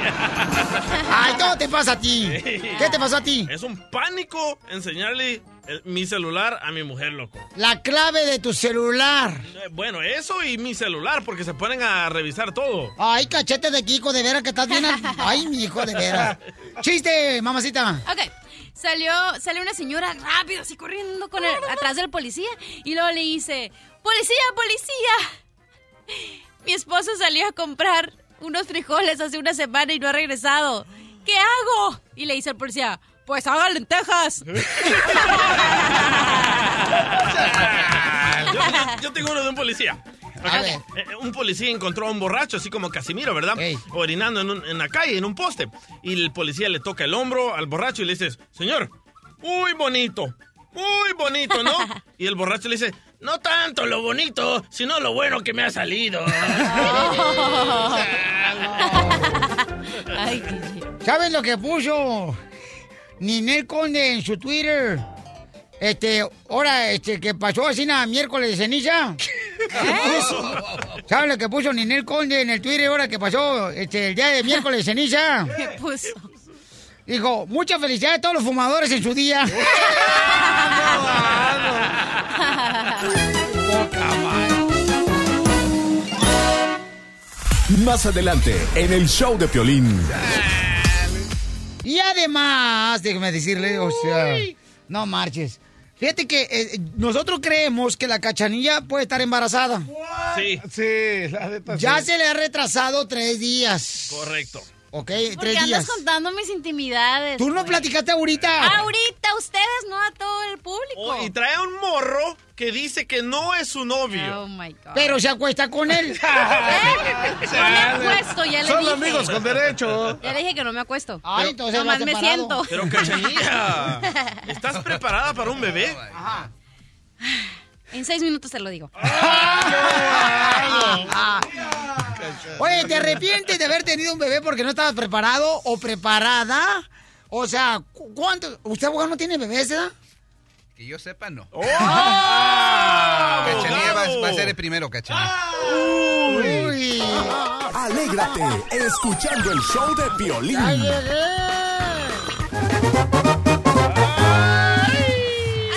Ay, todo te pasa a ti. ¿Qué te pasó a ti? Es un pánico enseñarle el- mi celular a mi mujer, loco. La clave de tu celular. Eh, Bueno, eso y mi celular, porque se ponen a revisar todo. Ay, cachete de Kiko, de veras que estás bien. al- (laughs) Ay, mi hijo, de veras. Chiste, mamacita. Ok. Salió, sale una señora rápido, así corriendo con el- atrás del policía. Y luego le dice, policía, policía. Mi esposo salió a comprar unos frijoles hace una semana y no ha regresado. ¿Qué hago? Y le dice al policía, pues haga lentejas. (laughs) Yo, yo tengo uno de un policía. Eh, un policía encontró a un borracho, así como Casimiro, ¿verdad? Orinando en, un- en la calle, en un poste. Y el policía le toca el hombro al borracho y le dice, señor, muy bonito, muy bonito, ¿no? (laughs) Y el borracho le dice, no tanto lo bonito, sino lo bueno que me ha salido. (laughs) ¿Sabes lo que puso Ninel Conde en su Twitter? Este, ahora, este, que pasó así nada, miércoles de ceniza. ¿Sabes lo que puso Ninel Conde en el Twitter ahora que pasó este, el día de miércoles de ceniza? ¿Qué puso? Dijo, mucha felicidad a todos los fumadores en su día. (laughs) Más adelante, en el show de Piolín. Y además, déjeme decirle, o sea, no marches. Fíjate que eh, nosotros creemos que la cachanilla puede estar embarazada. Sí. Sí, la neta Ya sí. se le ha retrasado tres días. Correcto. ¿Ok? ¿Por qué Tres andas días. contando mis intimidades? Tú no güey? platicaste ahorita. Ahorita, ustedes, no a todo el público. Oh, y trae un morro que dice que no es su novio. Oh my God. Pero se acuesta con él. (laughs) No me acuesto, ya le Son dije. amigos con derecho. Ya le dije que no me acuesto. Ay, entonces Nomás me siento. Pero Cachanilla, (laughs) ¿estás preparada para un bebé? En seis minutos te lo digo. Oye, ¿te arrepientes de haber tenido un bebé porque no estabas preparado o preparada? O sea, ¿cu- ¿cuánto? ¿Usted, abogado, no tiene bebés, eh? Que yo sepa, no. ¡Oh! (laughs) Cachanilla va, va a ser el primero, Cachanilla. Uy. Alégrate escuchando el show de Piolín.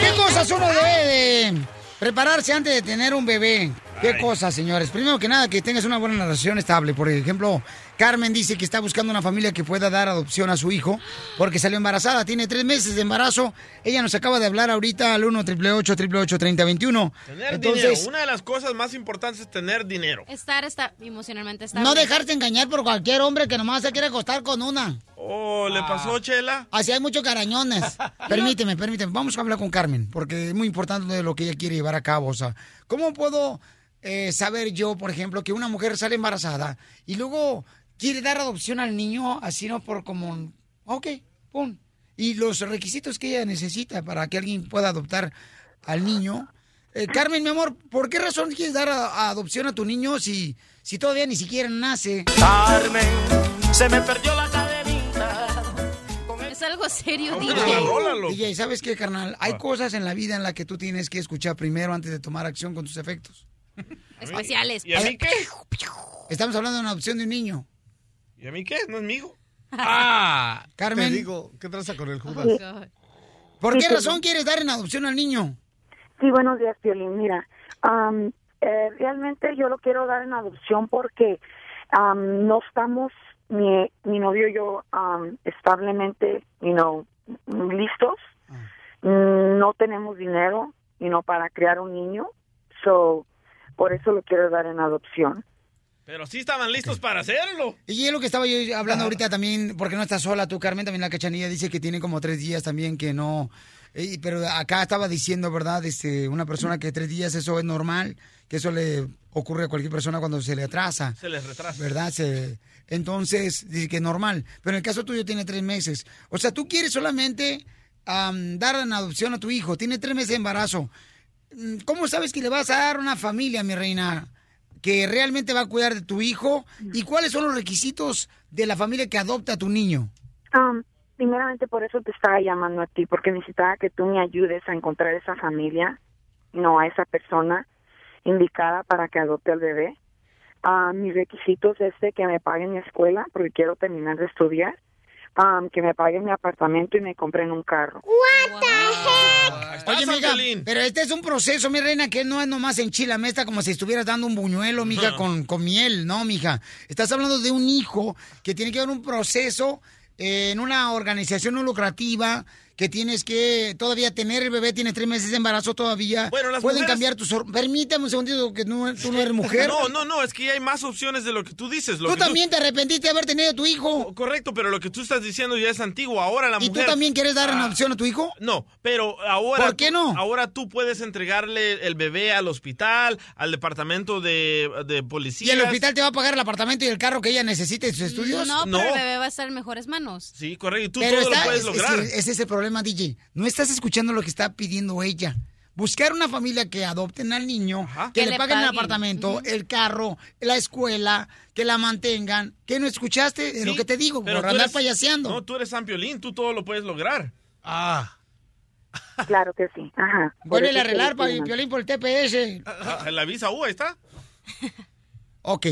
¿Qué cosas uno debe de prepararse antes de tener un bebé? ¿Qué cosas, señores? Primero que nada, que tengas una buena relación estable. Por ejemplo, Carmen dice que está buscando una familia que pueda dar adopción a su hijo porque salió embarazada. Tiene tres meses de embarazo. Ella nos acaba de hablar ahorita al 1 888 3021 Tener Entonces, dinero. Una de las cosas más importantes es tener dinero. Estar está, emocionalmente estable. no dejarte engañar por cualquier hombre que nomás se quiere acostar con una. Oh, ¿le pasó, Chela? Así hay muchos carañones. (laughs) permíteme, permíteme. Vamos a hablar con Carmen, porque es muy importante lo que ella quiere llevar a cabo. O sea, ¿cómo puedo eh, saber yo, por ejemplo, que una mujer sale embarazada y luego quiere dar adopción al niño, así no por como, ok, pum. Y los requisitos que ella necesita para que alguien pueda adoptar al niño. Eh, Carmen, mi amor, ¿por qué razón quieres dar a- a adopción a tu niño si, si todavía ni siquiera nace? Carmen, se me perdió la cadenita. Es algo serio, DJ. DJ, ¿sabes qué, carnal? Hay cosas en la vida en las que tú tienes que escuchar primero antes de tomar acción con tus efectos. Especiales. ¿Y a mí qué? Estamos hablando de una adopción de un niño. ¿Y a mí qué? ¿No es mi hijo? (laughs) Ah, Carmen. Te digo, ¿qué traza con el Judas? ¿Por qué razón quieres dar en adopción al niño? Sí, buenos días, Piolín. Mira, am, eh, realmente yo lo quiero dar en adopción porque am, no estamos, mi, mi novio y yo, establemente, you know, listos. Mm, No tenemos dinero, you know, para crear un niño. So, por eso lo quiero dar en adopción. Pero sí estaban listos para hacerlo. Y es lo que estaba yo hablando ahorita también, porque no estás sola tú, Carmen, también la cachanilla dice que tiene como tres días también que no... eh, pero acá estaba diciendo, ¿verdad? Este, una persona que tres días eso es normal, que eso le ocurre a cualquier persona cuando se le atrasa. Se les retrasa. ¿verdad? Se- entonces, dice que es normal. Pero en el caso tuyo tiene tres meses. O sea, tú quieres solamente am, dar en adopción a tu hijo. Tiene tres meses de embarazo. Mm, ¿Cómo sabes que le vas a dar una familia, mi reina, que realmente va a cuidar de tu hijo? ¿Y cuáles son los requisitos de la familia que adopta a tu niño? Am, primeramente por eso te estaba llamando a ti, porque necesitaba que tú me ayudes a encontrar esa familia, no a esa persona indicada para que adopte al bebé. Ah, mis requisitos es de que me paguen mi escuela, porque quiero terminar de estudiar, Am, que me paguen mi apartamento y me compren un carro. Oye, mija, pero este es un proceso, mi reina, que no es nomás en chila mesta como si estuvieras dando un buñuelo, mija, con, con miel, ¿no, mija? Estás hablando de un hijo que tiene que haber un proceso eh, en una organización no lucrativa que tienes que todavía tener el bebé, tienes tres meses de embarazo todavía. Bueno, las Pueden mujeres- cambiar tus... Permítame un segundito que no- tú no eres mujer. (laughs) No, no, no, es que ya hay más opciones de lo que tú dices. Lo Tú que también te arrepentiste de haber tenido tu hijo. Correcto, pero lo que tú estás diciendo ya es antiguo. Ahora la ¿Y mujer... tú también quieres dar en Ah, adopción a tu hijo? No, pero ahora... ¿Por qué tú- Ahora tú puedes entregarle el bebé al hospital, al departamento de, de ¿Y policía. el hospital te va a pagar el apartamento y el carro que ella necesite en sus estudios? No, pero el bebé va a estar en mejores manos. Sí, correcto. Y tú Pero todo está- lo puedes es- es lograr. ese es el problema, DJ. No estás escuchando lo que está pidiendo ella. Buscar una familia que adopten al niño, que, Que le le paguen el apartamento, el carro, la escuela, que la mantengan. ¿Qué no escuchaste? de lo Sí, que te digo, pero por andar eres- payaseando. No, tú eres San Piolín, tú todo lo puedes lograr. Ah. Claro que sí. Ajá. Vuelve a arreglar, pa- decimos. Piolín, por el TPS. Ah, La visa U, ahí está. Ok.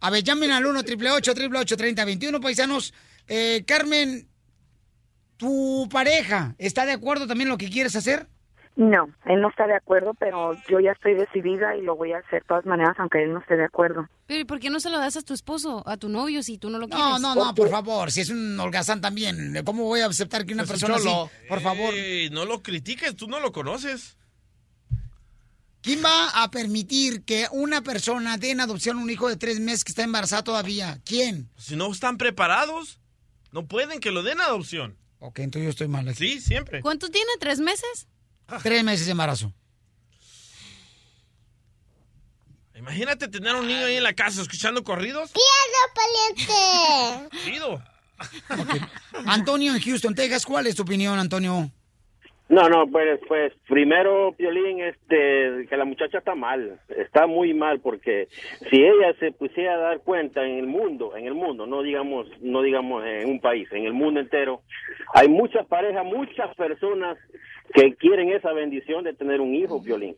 A ver, llamen al 1 888 3021 paisanos. Eh, Carmen, ¿tu pareja está de acuerdo también en lo que quieres hacer? No, él no está de acuerdo, pero yo ya estoy decidida y lo voy a hacer de todas maneras, aunque él no esté de acuerdo. Pero ¿y por qué no se lo das a tu esposo, a tu novio, si tú no lo quieres? No, no, no, por favor, si es un holgazán también, ¿cómo voy a aceptar que una Es un persona así, por favor? Ey, no lo critiques, tú no lo conoces. ¿Quién va a permitir que una persona dé en adopción a un hijo de tres meses que está embarazada todavía? ¿Quién? Si no están preparados, no pueden que lo den a adopción. Ok, entonces yo estoy mal aquí. Sí, siempre. ¿Cuánto tiene? ¿Tres meses? Tres meses de embarazo. Imagínate tener un niño ahí en la casa escuchando corridos. paliente! Chido. Antonio en Houston, Texas, ¿cuál es tu opinión, Antonio? No, no, pues, pues primero, Piolín, este, que la muchacha está mal, está muy mal porque si ella se pusiera a dar cuenta en el mundo, en el mundo, no digamos, no digamos en un país, en el mundo entero, hay muchas parejas, muchas personas que quieren esa bendición de tener un hijo, Piolín.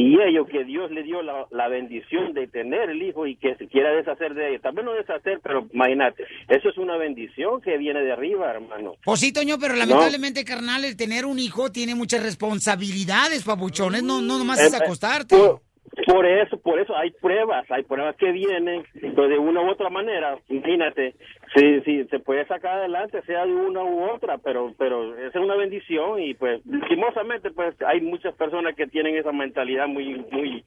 Y ellos que Dios le dio la, la bendición de tener el hijo y que se quiera deshacer de ella, también no deshacer, pero imagínate, eso es una bendición que viene de arriba, hermano. Pues sí, Toño, pero lamentablemente, carnal, el tener un hijo tiene muchas responsabilidades, papuchones. No, no nomás es Eh, eh, acostarte. Por, por eso, por eso hay pruebas, hay pruebas que vienen, pero de una u otra manera, imagínate, si, si se puede sacar adelante, sea de una u otra, pero, pero esa es una bendición y pues, lastimosamente, pues hay muchas personas que tienen esa mentalidad muy, muy,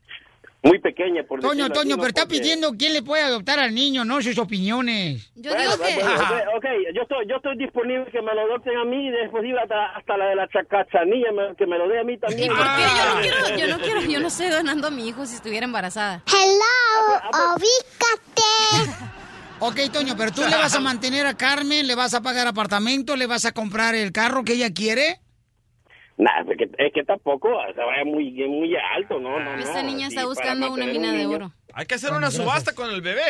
muy pequeña, por Toño, Toño, ¿no? pero está Porque- pidiendo quién le puede adoptar al niño, no sus opiniones. Yo Bueno, bueno, ok, ok, yo estoy, yo estoy disponible que me lo adopten a mí y después ir hasta, hasta la de la chacachanilla, que me lo dé a mí ¿Y también. por qué? Yo no quiero, yo no quiero, yo no estoy donando a mi hijo si estuviera embarazada. Hello, ubícate. Ok, Toño, pero tú le vas a (laughs) mantener a Carmen, le vas a pagar apartamento, le vas a comprar el carro que ella quiere. Nah, es que, es que tampoco se vaya muy, muy alto, ¿no? no, Esta no, niña está buscando una un mina de oro. Hay que hacer una subasta con el bebé.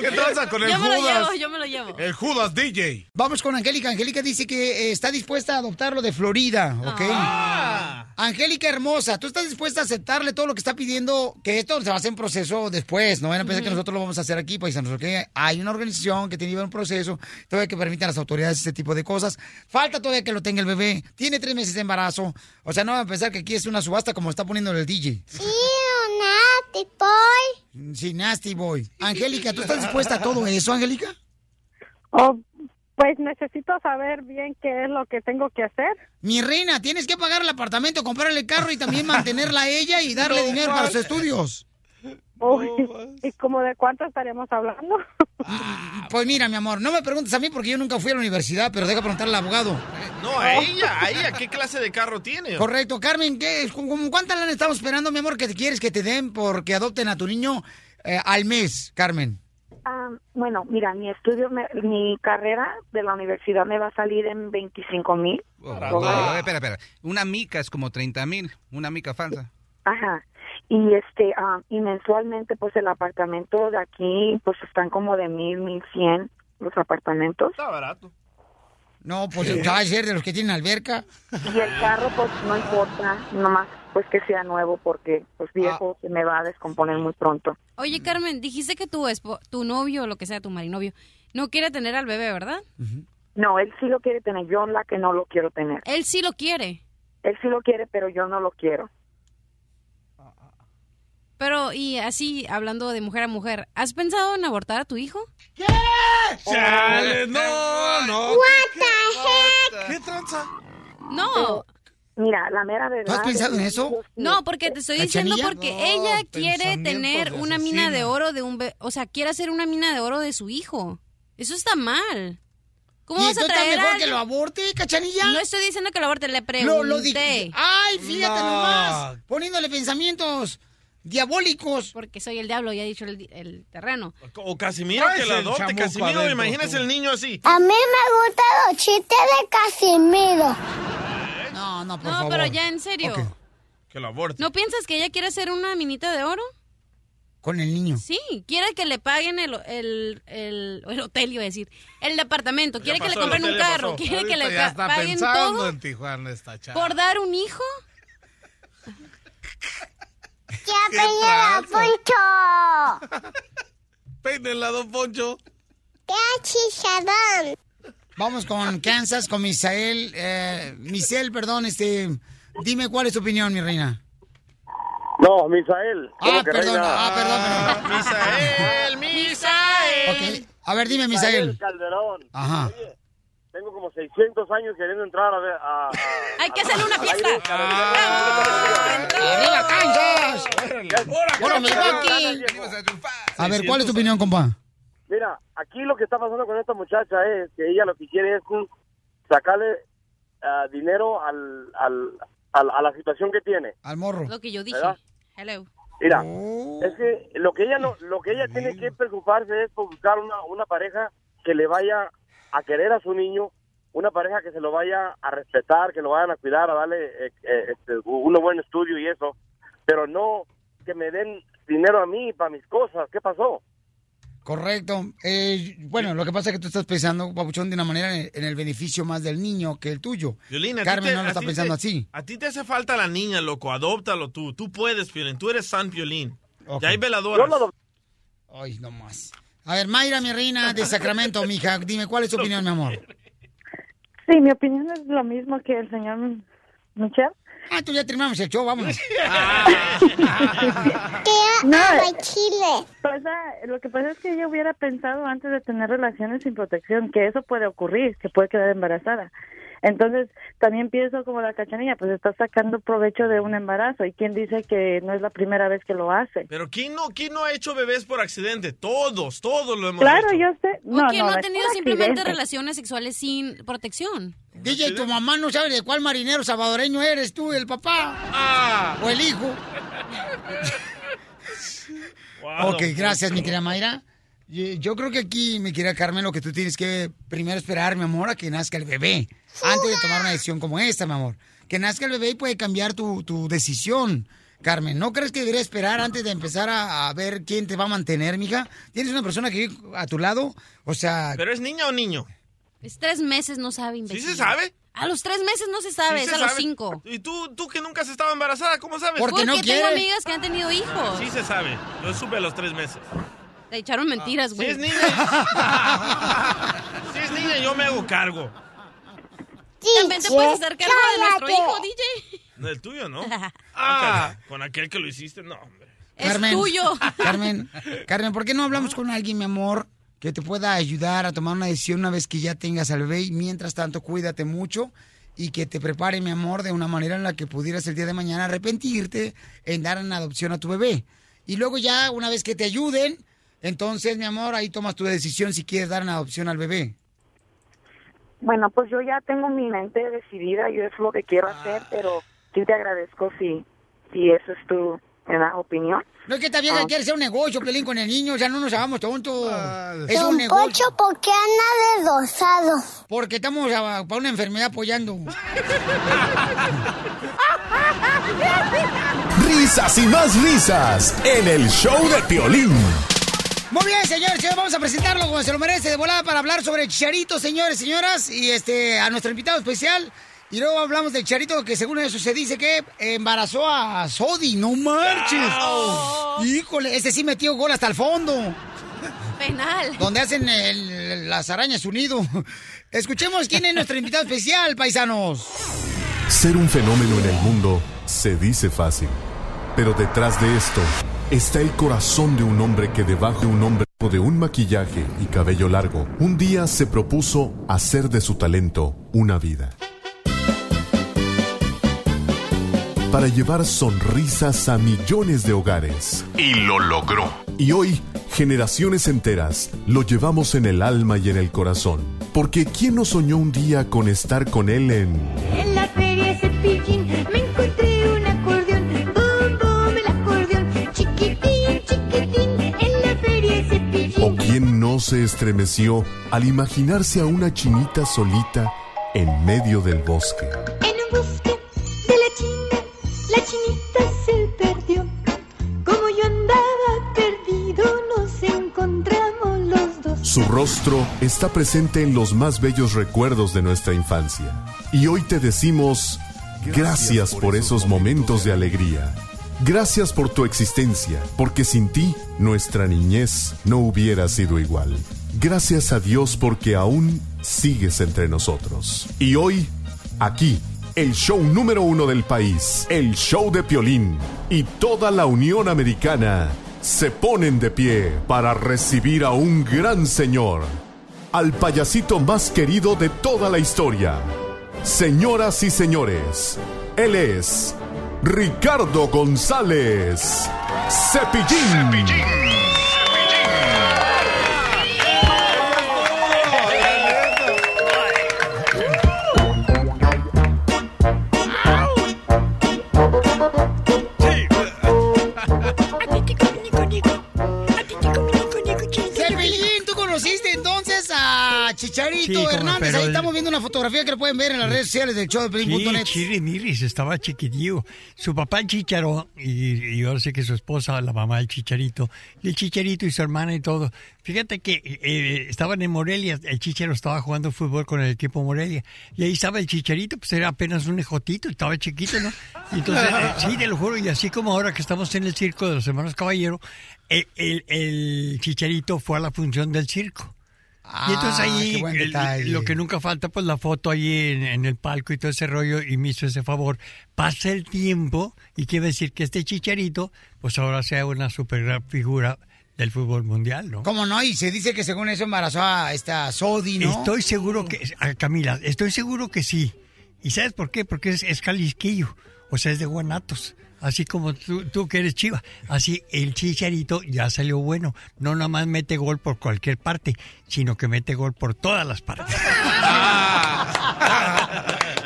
¿Qué tranza con el Yo me lo Judas? llevo, yo me lo llevo. El Judas DJ. Vamos con Angélica. Angélica dice que eh, está dispuesta a adoptarlo de Florida, ¿ok? Ah. Angélica hermosa, ¿tú estás dispuesta a aceptarle todo lo que está pidiendo? Que esto se va a hacer un proceso después, no van a pensar que nosotros lo vamos a hacer aquí, paisanos, ¿ok? Hay una organización que tiene un proceso, todavía que permitan a las autoridades este tipo de cosas. Falta todavía que lo tenga el bebé, tiene tres meses de embarazo. O sea, no van a pensar que aquí es una subasta como está poniendo el DJ. Ew, nasty boy. Sí, nasty boy. Angélica, ¿tú estás dispuesta a todo eso, Angélica? Oh, pues necesito saber bien qué es lo que tengo que hacer. Mi reina, tienes que pagar el apartamento, comprarle el carro y también (laughs) mantenerla a ella y darle No, dinero para sus estudios. Uy, ¿Y como de cuánto estaríamos hablando? Pues mira, mi amor, no me preguntes a mí porque yo nunca fui a la universidad, pero deja preguntarle al abogado. No, a ella, a ella, ¿qué clase de carro tiene? Correcto, Carmen, ¿qué, ¿cómo cuántas lana estamos esperando, mi amor, que te quieres que te den porque adopten a tu niño eh, al mes, Carmen? Ah, bueno, mira, mi estudio, me- mi carrera de la universidad me va a salir en 25 mil. Oh, oh, espera, espera. Una mica es como 30 mil. Una mica falsa. Ajá. Y este, ah, y mensualmente, pues el apartamento de aquí, pues están como de mil, mil cien los apartamentos. Está barato. No, pues va a ser de los que tienen alberca. Y el carro, pues no importa, nomás pues que sea nuevo porque pues viejo se me va a descomponer muy pronto. Oye, Carmen, dijiste que tu, espo- tu novio, o lo que sea, tu marinovio, no quiere tener al bebé, ¿verdad? No, él sí lo quiere tener, yo la que no lo quiero tener. Él sí lo quiere. Él sí lo quiere, pero yo no lo quiero. Pero, y así, hablando de mujer a mujer, ¿has pensado en abortar a tu hijo? Chale, no, no. What the heck? ¿Qué tranza? No. Mira, la mera verdad. ¿Tú has pensado en eso? No, porque te estoy diciendo ¿Cachanilla? porque No, ella quiere tener una mina de oro de un... O sea, quiere hacer una mina de oro de su hijo. Eso está mal. ¿Cómo ¿Y vas a está traer a mejor que lo aborte, cachanilla? No estoy diciendo que lo aborte, le pregunté. Lo, lo dije. Ay, fíjate No. nomás. Poniéndole pensamientos diabólicos. Porque soy el diablo, ya he dicho el, el terreno. O Casimiro Traes que lo el adopte. Casimiro, adentro, imagínese tú. el niño así. A mí me gustan los chistes de Casimiro. No, no, por no, favor. pero ya en serio. Que lo aborte. ¿No piensas que ella quiere hacer una minita de oro? Con el niño. Sí, quiere que le paguen el, el, el, el hotel, iba a decir, el departamento, quiere que le compren un carro, quiere que le ya está paguen pensando todo en Tijuana esta chava. por dar un hijo. ¡Ya peña Poncho! (laughs) Peínenla, don Poncho. ¡Qué chicharrón! Vamos con Kansas, con Misael. Eh, Misael, perdón, este... Dime cuál es tu opinión, mi reina. No, Misael. Ah, ¿Cómo que perdón, reina? ah, perdón, perdón. Misael, Misael. A ver, dime, Misael. Calderón. Ajá. Oye, tengo como 600 años queriendo entrar a ver a... a- Hay que hacerle una fiesta. ¡Arriba, Kansas! Ya- ¡Ahora ya- me ya- voy ya- aquí! ya- A ver, ¿cuál es tu opinión, compa? Mira, aquí lo que está pasando con esta muchacha es que ella lo que quiere es sacarle ah, dinero al, al, al- a la situación que tiene. Al morro. Lo que yo dije. ¿Verdad? Hello. Mira, Oh. es que lo que ella no, lo que ella tiene que preocuparse es por buscar una, una pareja que le vaya a querer a su niño, una pareja que se lo vaya a respetar, que lo vayan a cuidar, a darle eh, eh, este, un buen estudio y eso, pero no que me den dinero a mí para mis cosas. ¿Qué pasó? Correcto. Eh, bueno, lo que pasa es que tú estás pensando, Papuchón, de una manera en el, en el beneficio más del niño que el tuyo. Violín, a ti Carmen te- no lo está pensando te- así. A ti te hace falta la niña, loco. Adóptalo tú. Tú puedes, Violín. Tú eres San Violín. Ya hay veladoras. Ay, no más. A ver, Mayra, mi reina de Sacramento, mija, dime, ¿cuál es tu opinión, mi amor? Sí, mi opinión es lo mismo que el señor Michel. Ah, tú ya terminamos el show, vámonos. (laughs) No, Chile. Pasa, lo que pasa es que ella hubiera pensado antes de tener relaciones sin protección que eso puede ocurrir, que puede quedar embarazada. Entonces, también pienso como la cachanilla, pues está sacando provecho de un embarazo. ¿Y quién dice que no es la primera vez que lo hace? Pero ¿quién no, ¿quién no ha hecho bebés por accidente? Todos, todos lo hemos Claro, hecho. yo sé. ¿O No, que no, no, ha tenido simplemente accidente. relaciones sexuales sin protección? DJ, tu mamá no sabe de cuál marinero salvadoreño eres tú, el papá. O el hijo. (laughs) ok, gracias, mi querida Mayra. Y- Yo creo que aquí, mi querida Carmen, lo que tú tienes que primero esperar, mi amor, a que nazca el bebé. Antes de tomar una decisión como esta, mi amor. Que nazca el bebé y puede cambiar tu, tu decisión. Carmen, ¿no crees que debería esperar antes de empezar a, a ver quién te va a mantener, mija? ¿Tienes una persona que vive a tu lado? O sea... ¿Pero es niña o niño? Es tres meses, no sabe, imbécil. se sabe? A los tres meses no se sabe, Sí es se a los cinco. ¿Y tú, tú que nunca has estado embarazada, cómo sabes? Porque tengo amigas que han tenido hijos. Sí se sabe. Yo supe a los tres meses. Te echaron mentiras, Si güey. es niña, (laughs) si es niña, yo me hago cargo. También te puedes hacer cargo de nuestro hijo, DJ. Del tuyo, ¿no? (laughs) Ah, con aquel que lo hiciste, no, hombre. Carmen, (laughs) Carmen, Carmen, ¿por qué no hablamos con alguien, mi amor, que te pueda ayudar a tomar una decisión una vez que ya tengas al bebé? Mientras tanto, cuídate mucho y que te prepare, mi amor, de una manera en la que pudieras el día de mañana arrepentirte en dar en adopción a tu bebé. Y luego ya, una vez que te ayuden, entonces, mi amor, ahí tomas tu decisión si quieres dar en adopción al bebé. Bueno, pues yo ya tengo mi mente decidida, yo es lo que quiero hacer, pero sí te agradezco si, si eso es tu ¿verdad? opinión. No es que esta vieja Ah. quiere hacer un negocio, Pelín, con el niño, o sea, no nos hagamos tontos. es un negocio. Poncho, ¿por qué anda desdosado? Porque estamos a- para una enfermedad apoyando. Risas y más risas en el show de Piolín. Muy bien, señores, señores, vamos a presentarlo como se lo merece de volada para hablar sobre el Chicharito, señores, señoras, y este a nuestro invitado especial. Y luego hablamos del Chicharito que según eso se dice que embarazó a Sodi, no marches. Híjole, ese sí metió gol hasta el fondo. Penal. Donde hacen el- las arañas unido. Escuchemos quién es nuestro invitado especial, paisanos. Ser un fenómeno en el mundo se dice fácil, pero detrás de esto está el corazón de un hombre que debajo de un hombre de un maquillaje y cabello largo, un día se propuso hacer de su talento una vida. Para llevar sonrisas a millones de hogares. Y lo logró. Y hoy, generaciones enteras lo llevamos en el alma y en el corazón. Porque ¿quién no soñó un día con estar con él en... En la no se estremeció al imaginarse a una chinita solita en medio del bosque? En un bosque de la China, la chinita se perdió. Como yo andaba perdido, nos encontramos los dos. Su rostro está presente en los más bellos recuerdos de nuestra infancia. Y hoy te decimos gracias por esos momentos de alegría. Gracias por tu existencia, porque sin ti nuestra niñez no hubiera sido igual. Gracias a Dios porque aún sigues entre nosotros. Y hoy, aquí, el show número uno del país, el show de Piolín y toda la Unión Americana se ponen de pie para recibir a un gran señor, al payasito más querido de toda la historia. Señoras y señores, él es Ricardo González Cepillín. Chicharito Sí, Hernández? Ahí el- estamos viendo una fotografía que lo pueden ver en las redes sociales del show de Pelín.net. Sí, Miris, estaba chiquitillo. Su papá el Chicharo, y, y ahora sé que su esposa, la mamá del Chicharito, y el Chicharito y su hermana y todo. Fíjate que eh, estaban en Morelia, el Chicharo estaba jugando fútbol con el equipo Morelia, y ahí estaba el Chicharito, pues era apenas un ejotito, estaba chiquito, ¿no? Y entonces, eh, sí, te lo juro, y así como ahora que estamos en el circo de los hermanos Caballero, el, el- el Chicharito fue a la función del circo. Y entonces Ah, ahí el- lo que nunca falta, pues la foto ahí en, en el palco y todo ese rollo, y me hizo ese favor. Pasa el tiempo y quiere decir que este chicharito, pues ahora sea una super gran figura del fútbol mundial, ¿no? ¿Cómo no? Y se dice que según eso embarazó a esta Sodi, ¿no? Estoy seguro que, ah, Camila, estoy seguro que sí. ¿Y sabes por qué? Porque es, es Jalisquillo, o sea, es de Guanatos. Así como tú, tú que eres chiva. Así el chicharito ya salió bueno. No nada más mete gol por cualquier parte, sino que mete gol por todas las partes. (laughs)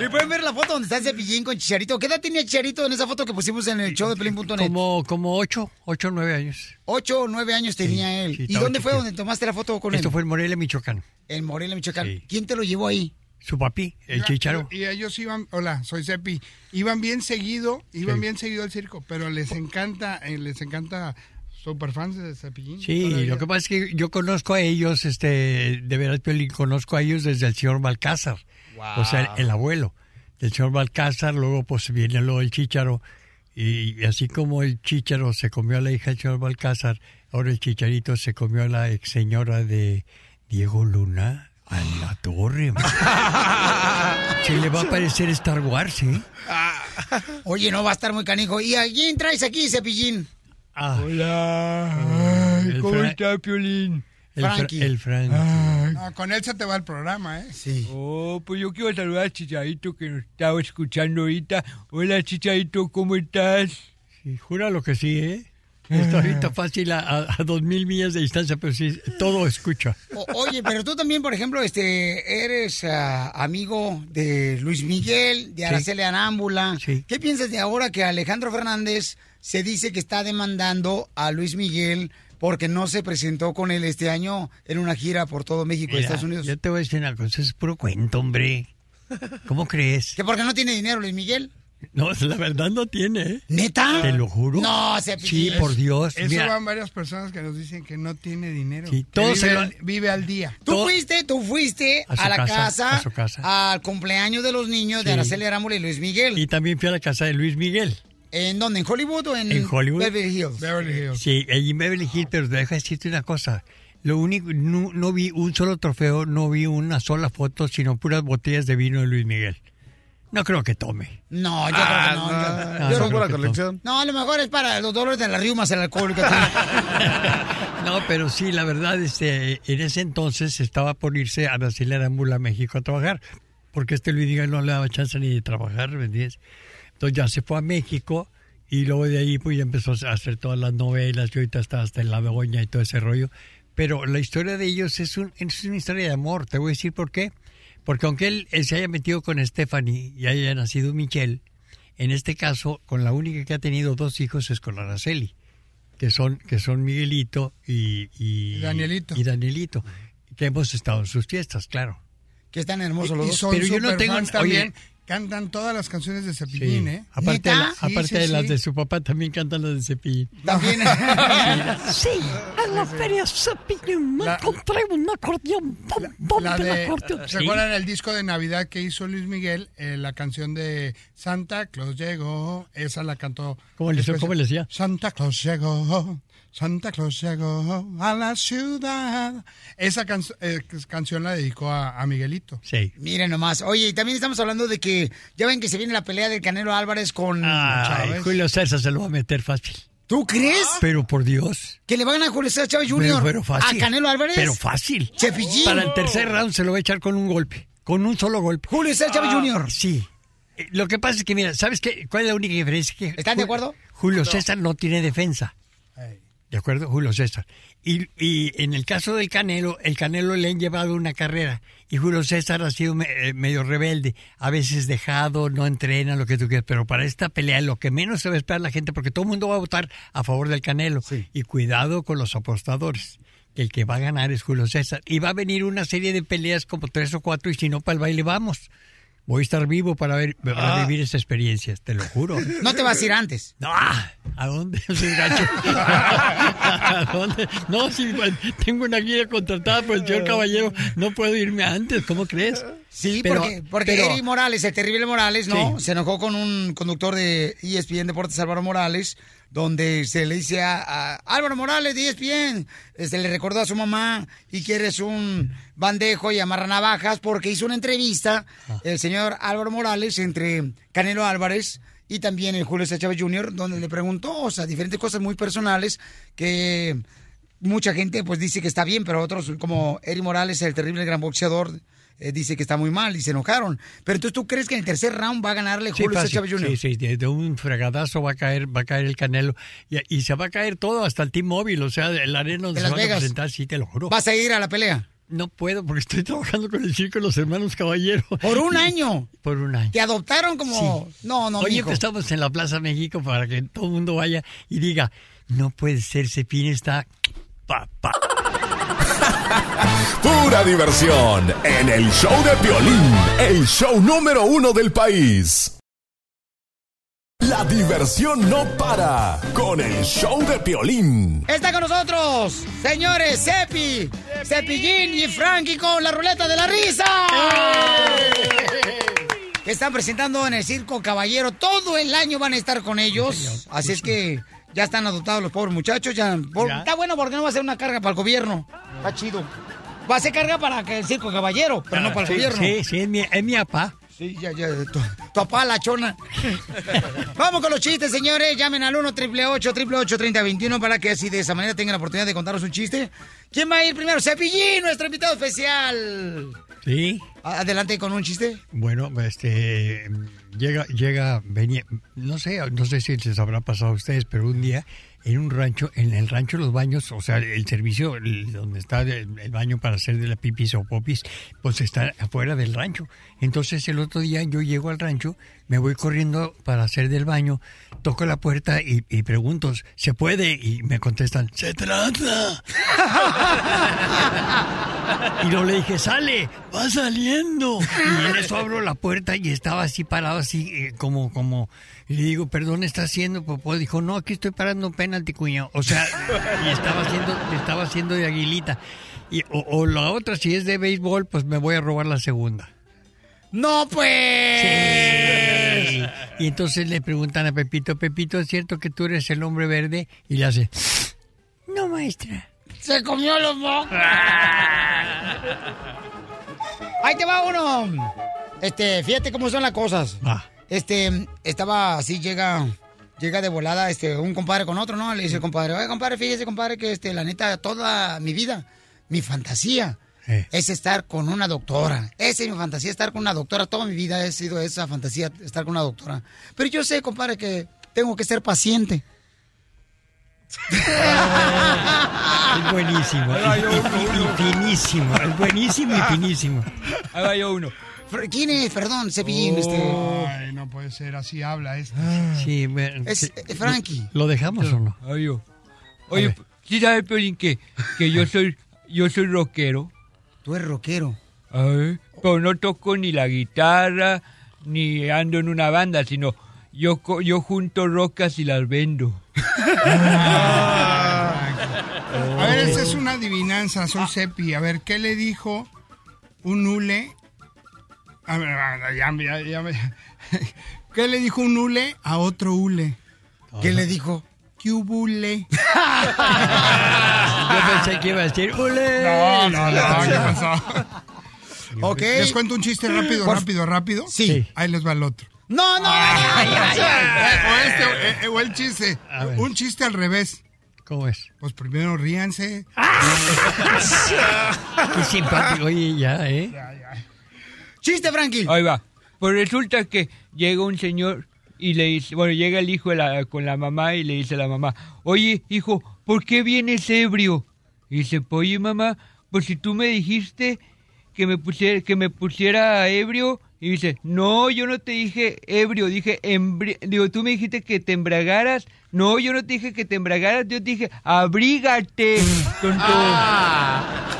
Y pueden ver la foto donde está Cepillín con Chicharito. ¿Qué edad tenía Chicharito en esa foto que pusimos en el show de Pelín.net? Como, como ocho, ocho o nueve años. Ocho o nueve años tenía él. sí, ¿Y dónde fue donde tomaste la foto con él? Esto fue en Morelia, Michoacán. En Morelia, Michoacán. ¿Quién te lo llevó ahí? Su papi, el chicharo. Y ellos iban, hola, soy Cepi, iban bien seguido, iban Sí. bien seguido al circo, pero les encanta, eh, les encanta super fans de Cepillín. Sí, todavía. lo que pasa es que yo conozco a ellos, este, de veras, Piolín, conozco a ellos desde el señor Balcázar. O sea, el, el abuelo del señor Balcázar, luego pues viene luego el chicharo. Y, así como el chicharo se comió a la hija del señor Balcázar, ahora el chicharito se comió a la ex señora de Diego Luna. A la torre. (laughs) Se le va a parecer Star Wars, ¿eh? Oye, no va a estar muy canijo. ¿Y a quién traes aquí, Cepillín? Hola. Ay, ¿cómo está, Piolín? El, Fra- Frankie. el Frankie. No, con él se te va el programa, ¿eh? Sí. Oh, pues yo quiero saludar a Chicharito que nos estaba escuchando ahorita. Hola, Chicharito, ¿cómo estás? Sí, júralo que sí, ¿eh? Está ahorita fácil a, a, a dos mil millas de distancia, pero sí, todo escucha. O- oye, pero tú también, por ejemplo, este, eres ah, amigo de Luis Miguel, de Araceli Arámbula. ¿Qué piensas de ahora que Alejandro Fernández se dice que está demandando a Luis Miguel porque no se presentó con él este año en una gira por todo México y Estados Unidos? Yo te voy a decir una cosa, es puro cuento, hombre. ¿Cómo crees? ¿Que porque no tiene dinero Luis Miguel? No, la verdad no tiene, ¿eh? ¿Neta? Te lo juro. No, se Sí, por Dios. Eso Mira, van varias personas que nos dicen que no tiene dinero. Sí, que todos vive, se lo- vive al día. Tú fuiste, tú fuiste A su a, la casa, casa, a su casa. al cumpleaños de los niños de. Araceli Arámbula y Luis Miguel. y también fui a la casa de Luis Miguel. ¿En dónde? ¿En Hollywood o en, ¿En Hollywood? Beverly Hills? Beverly Hills. Sí, allí en Beverly Hills, pero deja decirte una cosa. Lo único, no, no vi un solo trofeo, no vi una sola foto, sino puras botellas de vino de Luis Miguel. No creo que tome. No, yo creo que no. yo- no, yo no no- creo que colección. No, a lo mejor es para los dolores de las riumas, el alcohol. que No, pero sí, la verdad, este, en ese entonces estaba por irse a Brasil Arámbula a México a trabajar, porque este Luis Miguel no le daba chance ni de trabajar, ¿me entiendes? Entonces ya se fue a México y luego de ahí pues ya empezó a hacer todas las novelas, y ahorita está hasta en La Begoña y todo ese rollo. Pero la historia de ellos es, un, es una historia de amor, te voy a decir por qué. Porque aunque él, él se haya metido con Stephanie y haya nacido Michelle, en este caso, con la única que ha tenido dos hijos es con Araceli que son que son Miguelito y, y, Y Danielito. y Danielito, que hemos estado en sus fiestas, claro. Que están hermosos Y, y son Pero yo no tengo también. oye, Cantan todas las canciones de Cepillín, ¿eh? aparte, de, la- Sí, aparte sí, de las de su papá también cantan las de Cepillín. También. (laughs) sí, a la feria Cepillín me encontré un acordeón. Pum, pum, La de, acordeón. ¿Se acuerdan el disco de Navidad que hizo Luis Miguel? Eh, la canción de Santa Claus llegó. Esa la cantó. ¿Cómo le hizo? ¿Cómo le decía? Santa Claus llegó. Santa Claus llegó a la ciudad. Esa can- eh, canción la dedicó a, a Miguelito. Sí. Miren nomás. Oye, y también estamos hablando de que ya ven que se viene la pelea del Canelo Álvarez con Ay, Chávez. Julio César se lo va a meter fácil. ¿Tú crees? Pero por Dios. Que le van a Julio César Chávez Jr. Pero, pero fácil. a Canelo Álvarez. Pero fácil. Cepillín. Para el tercer round se lo va a echar con un golpe. Con un solo golpe. Julio César Chávez Jr. Sí. Eh, Lo que pasa es que, mira, ¿sabes qué? ¿Cuál es la única diferencia? Que ¿Están de acuerdo? Julio César no tiene defensa. ¿De acuerdo? Julio César. Y, y en el caso del Canelo, el Canelo le han llevado una carrera. Y Julio César ha sido me- eh, medio rebelde. A veces dejado, no entrena, lo que tú quieras. Pero para esta pelea, lo que menos se va a esperar la gente, porque todo el mundo va a votar a favor del Canelo. Y cuidado con los apostadores. Que el que va a ganar es Julio César. Y va a venir una serie de peleas como tres o cuatro. Y si no, para el baile vamos. Voy a estar vivo para, ver, para Ah. vivir esa experiencia, te lo juro. (laughs) No te vas a ir antes. No, ah, (laughs) (laughs) ¿a dónde? No, si tengo una guía contratada por el señor Caballero, no puedo irme antes, ¿cómo crees? Sí, Pero- porque, porque pero- Eri Morales, el terrible Morales, ¿no? Sí. Se enojó con un conductor de ESPN Deportes, Álvaro Morales, donde se le dice a, a Álvaro Morales de E ESPN, se le recordó a su mamá y que eres un bandejo y amarra navajas porque hizo una entrevista Ah. el señor Álvaro Morales entre Canelo Álvarez y también el Julio César Chávez Jr., donde le preguntó, o sea, diferentes cosas muy personales que mucha gente pues dice que está bien, pero otros como Eri Morales, el terrible gran boxeador, eh, dice que está muy mal y se enojaron. Pero entonces tú crees que en el tercer round va a ganarle Sí, Julio. César Chávez Jr. Sí, sí, de, de un fregadazo va a caer, va a caer el Canelo y, y se va a caer todo, hasta el Team Móvil, o sea, el arena donde De se Las van a Vegas. presentar, sí, te lo juro. ¿Vas a ir a la pelea? No puedo porque estoy trabajando con el circo de los hermanos Caballero. Por un (laughs) año. Por un año. Te adoptaron como... No, no, Oye, mijo. estamos en la Plaza México para que todo el mundo vaya y diga, no puede ser, Cepín está... Pa, pa. Pura diversión en el show de Piolín, el show número uno del país. La diversión no para con el show de Piolín. Está con nosotros, señores, Cepi, Cepillín y Frankie con la ruleta de la risa. Que están presentando en el Circo Caballero. Todo el año van a estar con ellos. Así es que ya están adoptados los pobres muchachos. Ya, por- Ya. Está bueno porque no va a ser una carga para el gobierno. Está chido. Va a ser carga para que el Circo Caballero, pero no para el gobierno. Sí, sí, es mi, es mi papá. Sí, ya, ya. Tu, tu papá, la chona. Vamos con los chistes, señores. Llamen al 1 888 3021 para que así de esa manera tengan la oportunidad de contaros un chiste. ¿Quién va a ir primero? Cepillín, nuestro invitado especial. Sí. Adelante con un chiste. Bueno, este llega, llega, venía, no sé, no sé si les habrá pasado a ustedes, pero un día en un rancho, en el rancho los baños, o sea, el servicio donde está el, el baño para hacer de la pipis o popis, pues está afuera del rancho. Entonces el otro día yo llego al rancho, me voy corriendo para hacer del baño, toco la puerta y, y pregunto, ¿se puede? Y me contestan, ¡se trata! (laughs) Y no le dije, sale, va saliendo. Y en eso abro la puerta y estaba así parado, así eh, como, como, y le digo, perdón, ¿está haciendo popó? Dijo, no, aquí estoy parando un penalti, cuñado. O sea, y estaba haciendo, estaba haciendo de aguilita. Y, o, o la otra, si es de béisbol, pues me voy a robar la segunda. ¡No, pues! Sí. Y entonces le preguntan a Pepito, Pepito, ¿es cierto que tú eres el hombre verde? Y le hace, no, maestra. Se comió los mocos. Ahí te va uno. Este, fíjate cómo son las cosas. Este, estaba así, llega, llega de volada, este, un compadre con otro, ¿no? Le dice el compadre, oye, compadre, fíjese, compadre, que este, la neta, toda mi vida, mi fantasía es estar con una doctora. Esa es mi fantasía, estar con una doctora. Toda mi vida he sido esa fantasía, estar con una doctora. Pero yo sé, compadre, que tengo que ser paciente. Es buenísimo. Ahí va Y, yo uno, y- y uno. finísimo. Es buenísimo y finísimo. Ahí va yo uno. ¿Quién es? Perdón, Cepillín. Este... Ay, no puede ser, así habla este. Sí, bueno, Es sí. eh, Frankie. ¿Lo dejamos o no? Ahí yo. Oye, ¿sí sabes, Piolín, que, que yo (laughs) soy yo soy rockero? Tú eres rockero. Ay, pero no toco ni la guitarra, ni ando en una banda, sino yo, co- yo junto rocas y las vendo. A ver, esta es una adivinanza, soy Cepi. A ver, ¿qué le dijo un hule? A ver, ah, ya, ya, ya me- (laughs) ¿Qué le dijo un hule a otro hule? ¿Qué le dijo? ¿Qué hule? Yo pensé que iba a decir, ¡Ole! No, no, no, ¿qué pasó? Ok. ¿Les cuento un chiste rápido, Por- rápido, rápido? Sí. Ahí les va el otro. No, no. ay, ay, ay. O este, eh, o el chiste. Un chiste al revés. ¿Cómo es? Pues primero ríanse. Qué simpático. Oye, ya, ¿eh? Chiste, Frankie. Ahí va. Pues resulta que llega un señor y le dice, bueno, llega el hijo con la mamá y le dice a la mamá, oye, hijo, ¿por qué vienes ebrio? Y dice, oye, mamá, pues si tú me dijiste que me pusiera, que me pusiera ebrio, y dice, no, yo no te dije ebrio, dije, embri- digo, tú me dijiste que te embragaras, no, yo no te dije que te embragaras, yo te dije, abrígate, tonto.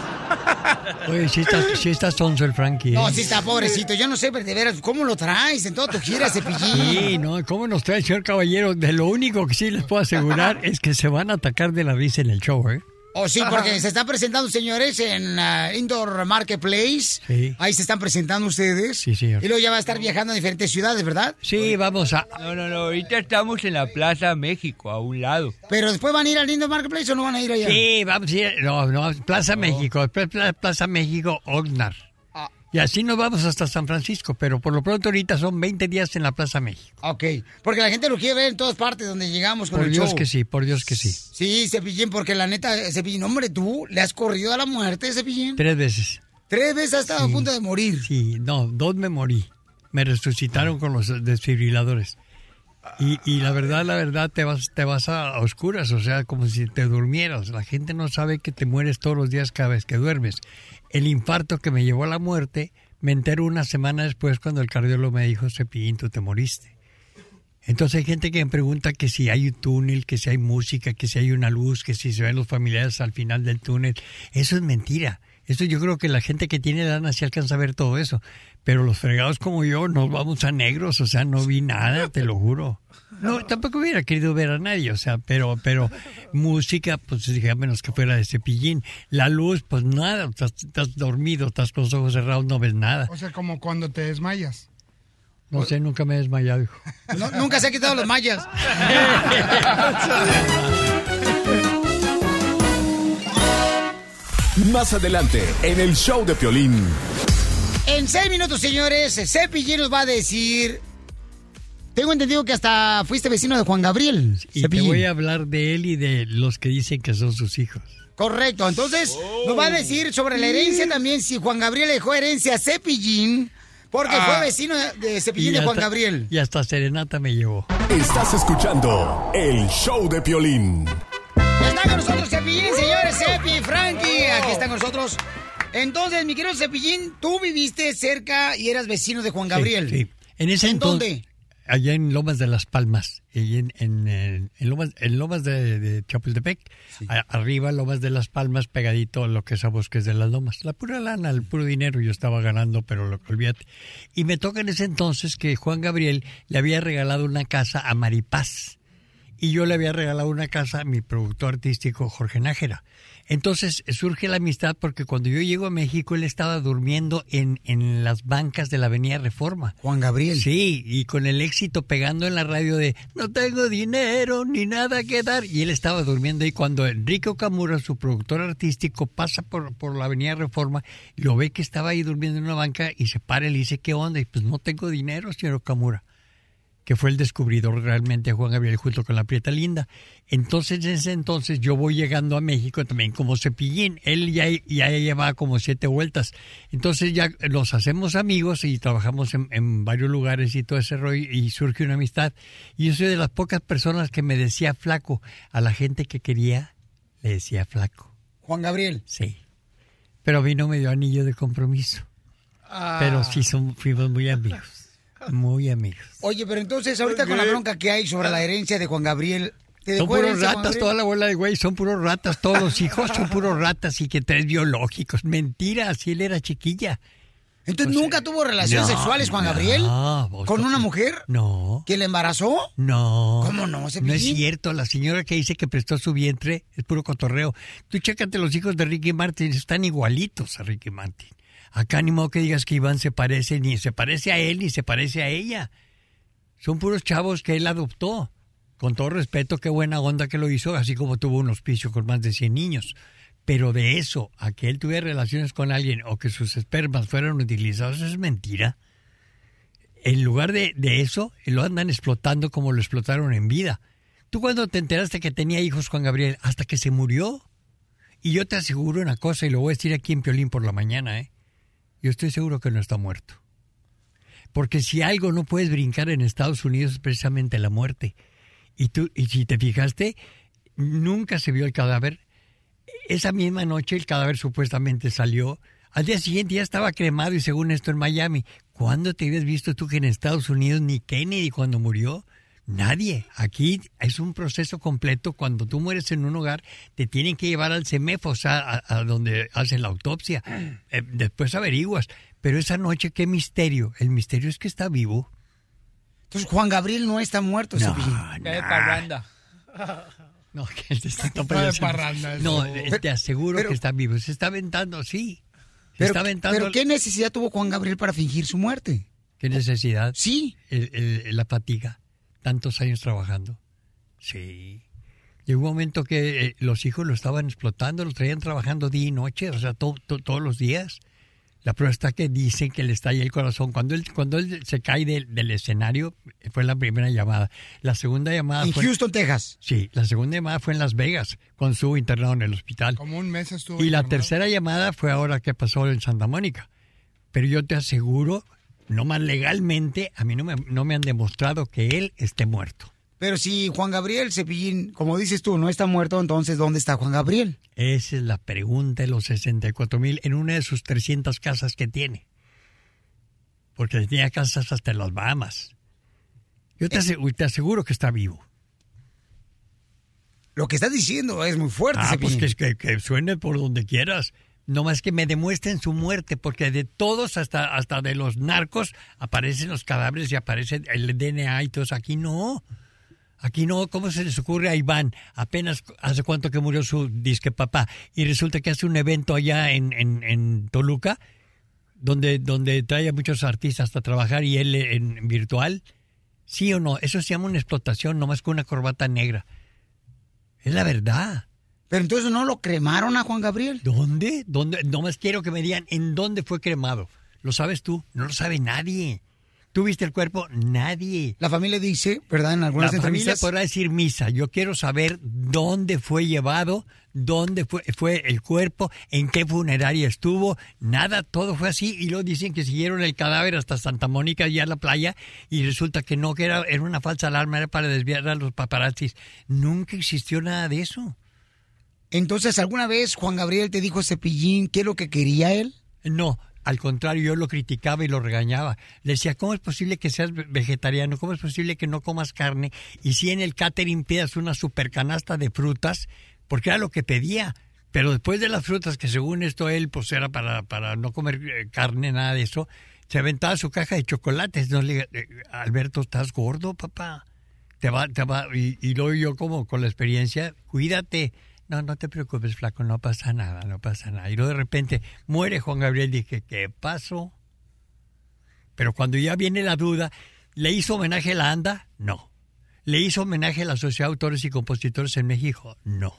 Oye, sí está, sí está sonso el Frankie. ¿eh? No, sí está pobrecito. Yo no sé, pero de veras, ¿cómo lo traes en toda tu gira, Cepillín? Sí, no, ¿cómo nos trae señor Caballero? De lo único que sí les puedo asegurar es que se van a atacar de la risa en el show, ¿eh? Oh, sí, porque se están presentando, señores, en ah, Indoor Marketplace. Sí. Ahí se están presentando ustedes. Sí, señor. Y luego ya va a estar viajando a diferentes ciudades, ¿verdad? Sí, vamos a... No, no, no, ahorita estamos en la Plaza México, a un lado. Pero después van a ir al Indoor Marketplace o no van a ir allá. Sí, vamos a ir... No, no, Plaza México, después Pla- Plaza México, Ognar. Y así nos vamos hasta San Francisco, pero por lo pronto ahorita son 20 días en la Plaza México. Ok, porque la gente lo quiere ver en todas partes donde llegamos con Por el Dios show. que sí, por Dios que sí. Sí, Cepillín, porque la neta, Cepillín, hombre, tú le has corrido a la muerte, Cepillín. Tres veces. Tres veces has estado a punto de morir. Sí, no, dos me morí. Me resucitaron con los desfibriladores. Y, y la verdad, la verdad, te vas, te vas a oscuras, o sea, como si te durmieras. La gente no sabe que te mueres todos los días cada vez que duermes. El infarto que me llevó a la muerte, me entero una semana después cuando el cardiólogo me dijo, Cepillín, tú te moriste. Entonces hay gente que me pregunta que si hay un túnel, que si hay música, que si hay una luz, que si se ven los familiares al final del túnel. Eso es mentira. Eso yo creo que la gente que tiene lana sí alcanza a ver todo eso. Pero los fregados como yo nos vamos a negros, o sea, no vi nada, te lo juro. No, tampoco hubiera querido ver a nadie, o sea, pero, pero música, pues dije, a menos que fuera de cepillín. La luz, pues nada, estás, estás dormido, estás con los ojos cerrados, no ves nada. O sea, como cuando te desmayas. No sé, nunca me he desmayado, hijo. No, nunca se ha quitado los mayas. Más adelante, en el show de Piolín. En seis minutos, señores, Cepillín nos va a decir... Tengo entendido que hasta fuiste vecino de Juan Gabriel. Y te Cepillín. voy a hablar de él y de los que dicen que son sus hijos. Correcto, entonces nos va a decir sobre la herencia también si Juan Gabriel dejó herencia a Cepillín, porque Ah. fue vecino de- de Cepillín Y de Juan hasta- Gabriel. Y hasta Serenata me llevó. Estás escuchando el show de Piolín. Está con nosotros Cepillín, señores, Cepi, Frankie, aquí están con nosotros. Entonces, mi querido Cepillín, tú viviste cerca y eras vecino de Juan Gabriel. Sí, sí. En ese ¿En entonces, dónde? Allá en Lomas de las Palmas, y en, en, en- en Lomas, en Lomas de, de Chapultepec, a- arriba Lomas de las Palmas, pegadito a lo que es a Bosques de las Lomas. La pura lana, el puro dinero yo estaba ganando, pero lo olvídate. Y me toca en ese entonces que Juan Gabriel le había regalado una casa a Maripaz. y yo le había regalado una casa a mi productor artístico Jorge Nájera. Entonces surge la amistad porque cuando yo llego a México él estaba durmiendo en, en las bancas de la Avenida Reforma. Juan Gabriel. Sí, y con el éxito pegando en la radio de no tengo dinero ni nada que dar. Y él estaba durmiendo y cuando Enrique Okamura, su productor artístico, pasa por, por la Avenida Reforma, lo ve que estaba ahí durmiendo en una banca y se para y le dice, ¿qué onda? Y pues no tengo dinero, señor Okamura que fue el descubridor realmente Juan Gabriel junto con la Prieta Linda. Entonces, en ese entonces, yo voy llegando a México también como cepillín. Él ya, ya llevaba como siete vueltas. Entonces ya nos hacemos amigos y trabajamos en, en varios lugares y todo ese rollo y surge una amistad. Y yo soy de las pocas personas que me decía flaco. A la gente que quería, le decía flaco. Juan Gabriel. Sí. Pero a mí no me dio anillo de compromiso. Ah. Pero sí son, fuimos muy amigos. Muy amigos. Oye, pero entonces, ahorita con la bronca que hay sobre la herencia de Juan Gabriel. ¿te Son puros ratas, toda la bola de güey, son puros ratas, todos los hijos son (laughs) puros ratas y que tres biológicos. Mentira, si él era chiquilla. Entonces, ¿nunca tuvo relaciones no, sexuales, Juan no, Gabriel? ¿Con no- una mujer? No. ¿Que le embarazó? No. ¿Cómo no, No es cierto, la señora que dice que prestó su vientre es puro cotorreo. Tú chécate los hijos de Ricky Martin, están igualitos a Ricky Martin. Acá ni modo que digas que Iván se parece, ni se parece a él, ni se parece a ella. Son puros chavos que él adoptó. Con todo respeto, qué buena onda que lo hizo, así como tuvo un hospicio con más de 100 niños. Pero de eso, a que él tuviera relaciones con alguien o que sus espermas fueran utilizados, es mentira. En lugar de, de eso, lo andan explotando como lo explotaron en vida. ¿Tú cuando te enteraste que tenía hijos Juan Gabriel? Hasta que se murió. Y yo te aseguro una cosa, y lo voy a decir aquí en Piolín por la mañana, ¿eh? Yo estoy seguro que no está muerto. Porque si algo no puedes brincar en Estados Unidos es precisamente la muerte. Y tú, y si te fijaste, nunca se vio el cadáver. Esa misma noche el cadáver supuestamente salió. Al día siguiente ya estaba cremado y según esto en Miami. ¿Cuándo te habías visto tú que en Estados Unidos ni Kennedy cuando murió? Nadie. Aquí es un proceso completo. Cuando tú mueres en un hogar, te tienen que llevar al CEMEFO, o sea, a, a donde hacen la autopsia. Eh, después averiguas. Pero esa noche, qué misterio. El misterio es que está vivo. Entonces, Juan Gabriel no está muerto, No. Qué parranda. (laughs) No, que él te está parranda eso. No, eh, te aseguro pero- que está vivo. Se está aventando, sí. Se Pero, está aventando. pero ¿qué necesidad tuvo Juan Gabriel para fingir su muerte? ¿Qué necesidad? Sí. El- el- la fatiga. Tantos años trabajando. Sí. Llegó un momento que eh, los hijos lo estaban explotando, lo traían trabajando día y noche, o sea, to- to- todos los días. La prueba está que dicen que le estalla el corazón. Cuando él, cuando él se cae del, del escenario, fue la primera llamada. La segunda llamada En fue... Houston, Texas. Sí, la segunda llamada fue en Las Vegas, cuando estuvo internado en el hospital. Como un mes estuvo. Y la tercera llamada fue ahora que pasó en Santa Mónica. Pero yo te aseguro, no más legalmente, a mí no me, no me han demostrado que él esté muerto. Pero si Juan Gabriel Cepillín, como dices tú, no está muerto, entonces ¿dónde está Juan Gabriel? Esa es la pregunta de los 64 mil en una de sus 300 casas que tiene. Porque tenía casas hasta en las Bahamas. Yo te, asegu- te aseguro que está vivo. Lo que estás diciendo es muy fuerte, Ah, pues Cepillín. que, que, que suene por donde quieras. No más que me demuestren su muerte, porque de todos, hasta, hasta de los narcos, aparecen los cadáveres y aparece el DNA y todo eso. Aquí no. Aquí no. ¿Cómo se les ocurre a Iván? Apenas hace cuánto que murió su disque papá. Y resulta que hace un evento allá en, en, en Toluca, donde, donde trae a muchos artistas a trabajar y él en virtual. ¿Sí o no? Eso se llama una explotación, no más que una corbata negra. Es la verdad. Pero entonces no lo cremaron a Juan Gabriel. ¿Dónde? ¿Dónde? Nomás quiero que me digan en dónde fue cremado. ¿Lo sabes tú? No lo sabe nadie. ¿Tú viste el cuerpo? Nadie. La familia dice, ¿verdad? En algunas La familia entrevistas. podrá decir misa. Yo quiero saber dónde fue llevado, dónde fue, fue el cuerpo, en qué funeraria estuvo. Nada, todo fue así. Y luego dicen que siguieron el cadáver hasta Santa Mónica, ya a la playa, y resulta que no, que era, era una falsa alarma, era para desviar a los paparazzis. Nunca existió nada de eso. Entonces, ¿alguna vez Juan Gabriel te dijo Cepillín qué es lo que quería él? No, al contrario, yo lo criticaba y lo regañaba. Le decía, ¿cómo es posible que seas ve- vegetariano? ¿Cómo es posible que no comas carne? Y si en el catering pidas una super canasta de frutas, porque era lo que pedía. Pero después de las frutas, que según esto él, pues era para, para no comer eh, carne, nada de eso, se aventaba su caja de chocolates. No le, eh, Alberto, ¿estás gordo, papá? te va, te va, y, y luego yo como con la experiencia, cuídate. No, no te preocupes, flaco, no pasa nada, no pasa nada. Y luego de repente muere Juan Gabriel, dije, ¿qué pasó? Pero cuando ya viene la duda, ¿le hizo homenaje a la ANDA? No. ¿Le hizo homenaje a la Sociedad de Autores y Compositores en México? No.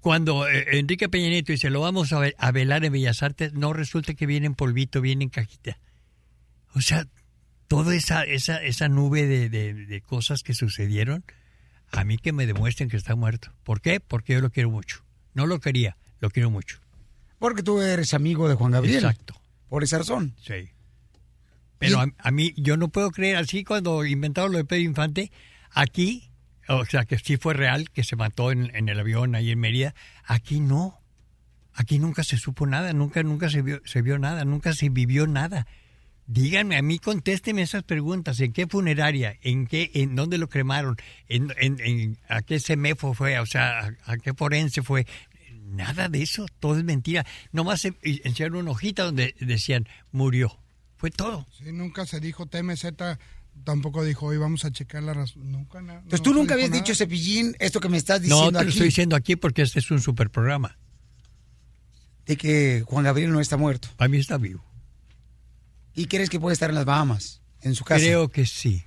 Cuando eh, Enrique Peña Nieto dice, lo vamos a, ve- a velar en Bellas Artes, no resulta que viene en polvito, viene en cajita. O sea, toda esa, esa, esa nube de, de- de cosas que sucedieron, a mí que me demuestren que está muerto. ¿Por qué? Porque yo lo quiero mucho. No lo quería, lo quiero mucho. Porque tú eres amigo de Juan Gabriel. Exacto. Por esa razón. Sí. Pero a, a mí, yo no puedo creer así cuando inventaron lo de Pedro Infante, aquí, o sea, que sí fue real, que se mató en, en el avión ahí en Mérida, aquí no. Aquí nunca se supo nada, nunca, nunca se vio, se vio nada, nunca se vivió nada. Díganme, a mí contésteme esas preguntas. ¿En qué funeraria? ¿En qué, en dónde lo cremaron? ¿En, en- en- a qué semefo fue? O sea, ¿a, a qué forense fue? Nada de eso, todo es mentira. Nomás enseñaron una hojita donde decían, murió. Fue todo. Sí, nunca se dijo TMZ, tampoco dijo, hoy vamos a checar la razón. Nunca nada. Entonces tú nunca habías dicho, Cepillín, esto que me estás No, diciendo te lo aquí, estoy diciendo aquí porque este es un super programa. de que Juan Gabriel no está muerto. Para mí está vivo. ¿Y crees que puede estar en las Bahamas, en su casa? Creo que sí.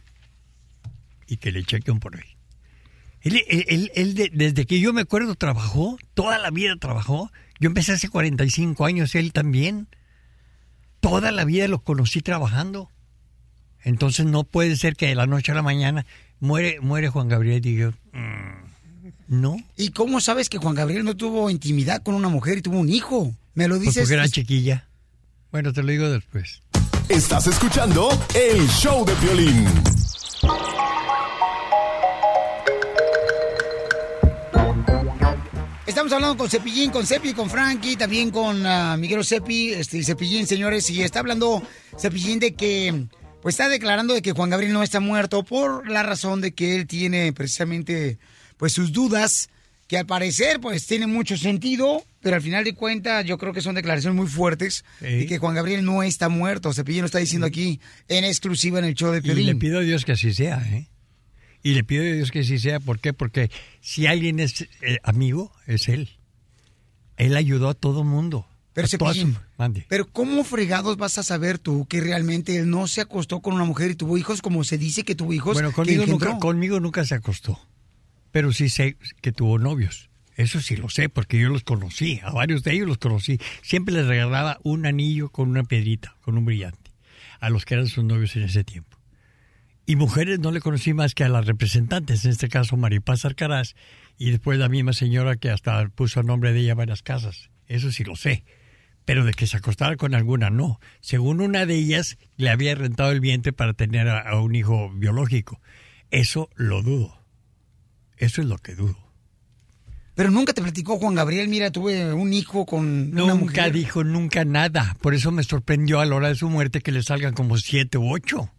Y que le chequen por ahí. Él, él- él- él de- desde que yo me acuerdo trabajó, toda la vida trabajó. Yo empecé hace 45 años, él también. Toda la vida lo conocí trabajando. Entonces no puede ser que de la noche a la mañana muere, muere Juan Gabriel y yo, mm, no. ¿Y cómo sabes que Juan Gabriel no tuvo intimidad con una mujer y tuvo un hijo? Me lo Pues dices. porque era chiquilla. Bueno, te lo digo después. Estás escuchando el show de violín. Estamos hablando con Cepillín, con Cepi, con Frankie, también con ah, Miguel Cepi, este, Cepillín, señores, y está hablando Cepillín de que, pues está declarando de que Juan Gabriel no está muerto por la razón de que él tiene precisamente, pues sus dudas, que al parecer, pues tiene mucho sentido, pero al final de cuentas yo creo que son declaraciones muy fuertes de que Juan Gabriel no está muerto. Cepillín lo está diciendo aquí en exclusiva en el show de Y Piolín. le pido a Dios que así sea, ¿eh? Y le pido a Dios que así sea, ¿por qué? Porque si alguien es eh, amigo, es él. Él ayudó a todo mundo. Pero, Cepillín. Pero ¿cómo fregados vas a saber tú que realmente él no se acostó con una mujer y tuvo hijos como se dice que tuvo hijos? Bueno, nunca, conmigo nunca se acostó. Pero sí sé que tuvo novios. Eso sí lo sé, porque yo los conocí. A varios de ellos los conocí. Siempre les regalaba un anillo con una piedrita, con un brillante. A los que eran sus novios en ese tiempo. Y mujeres no le conocí más que a las representantes, en este caso Maripaz Arcaraz, y después la misma señora que hasta puso el nombre de ella varias casas. Eso sí lo sé. Pero de que se acostara con alguna, no. Según una de ellas, le había rentado el vientre para tener a, a un hijo biológico. Eso lo dudo. Eso es lo que dudo. Pero nunca te platicó Juan Gabriel, mira, tuve un hijo con una Nunca mujer. dijo nunca nada. Por eso me sorprendió a la hora de su muerte que le salgan como siete u ocho.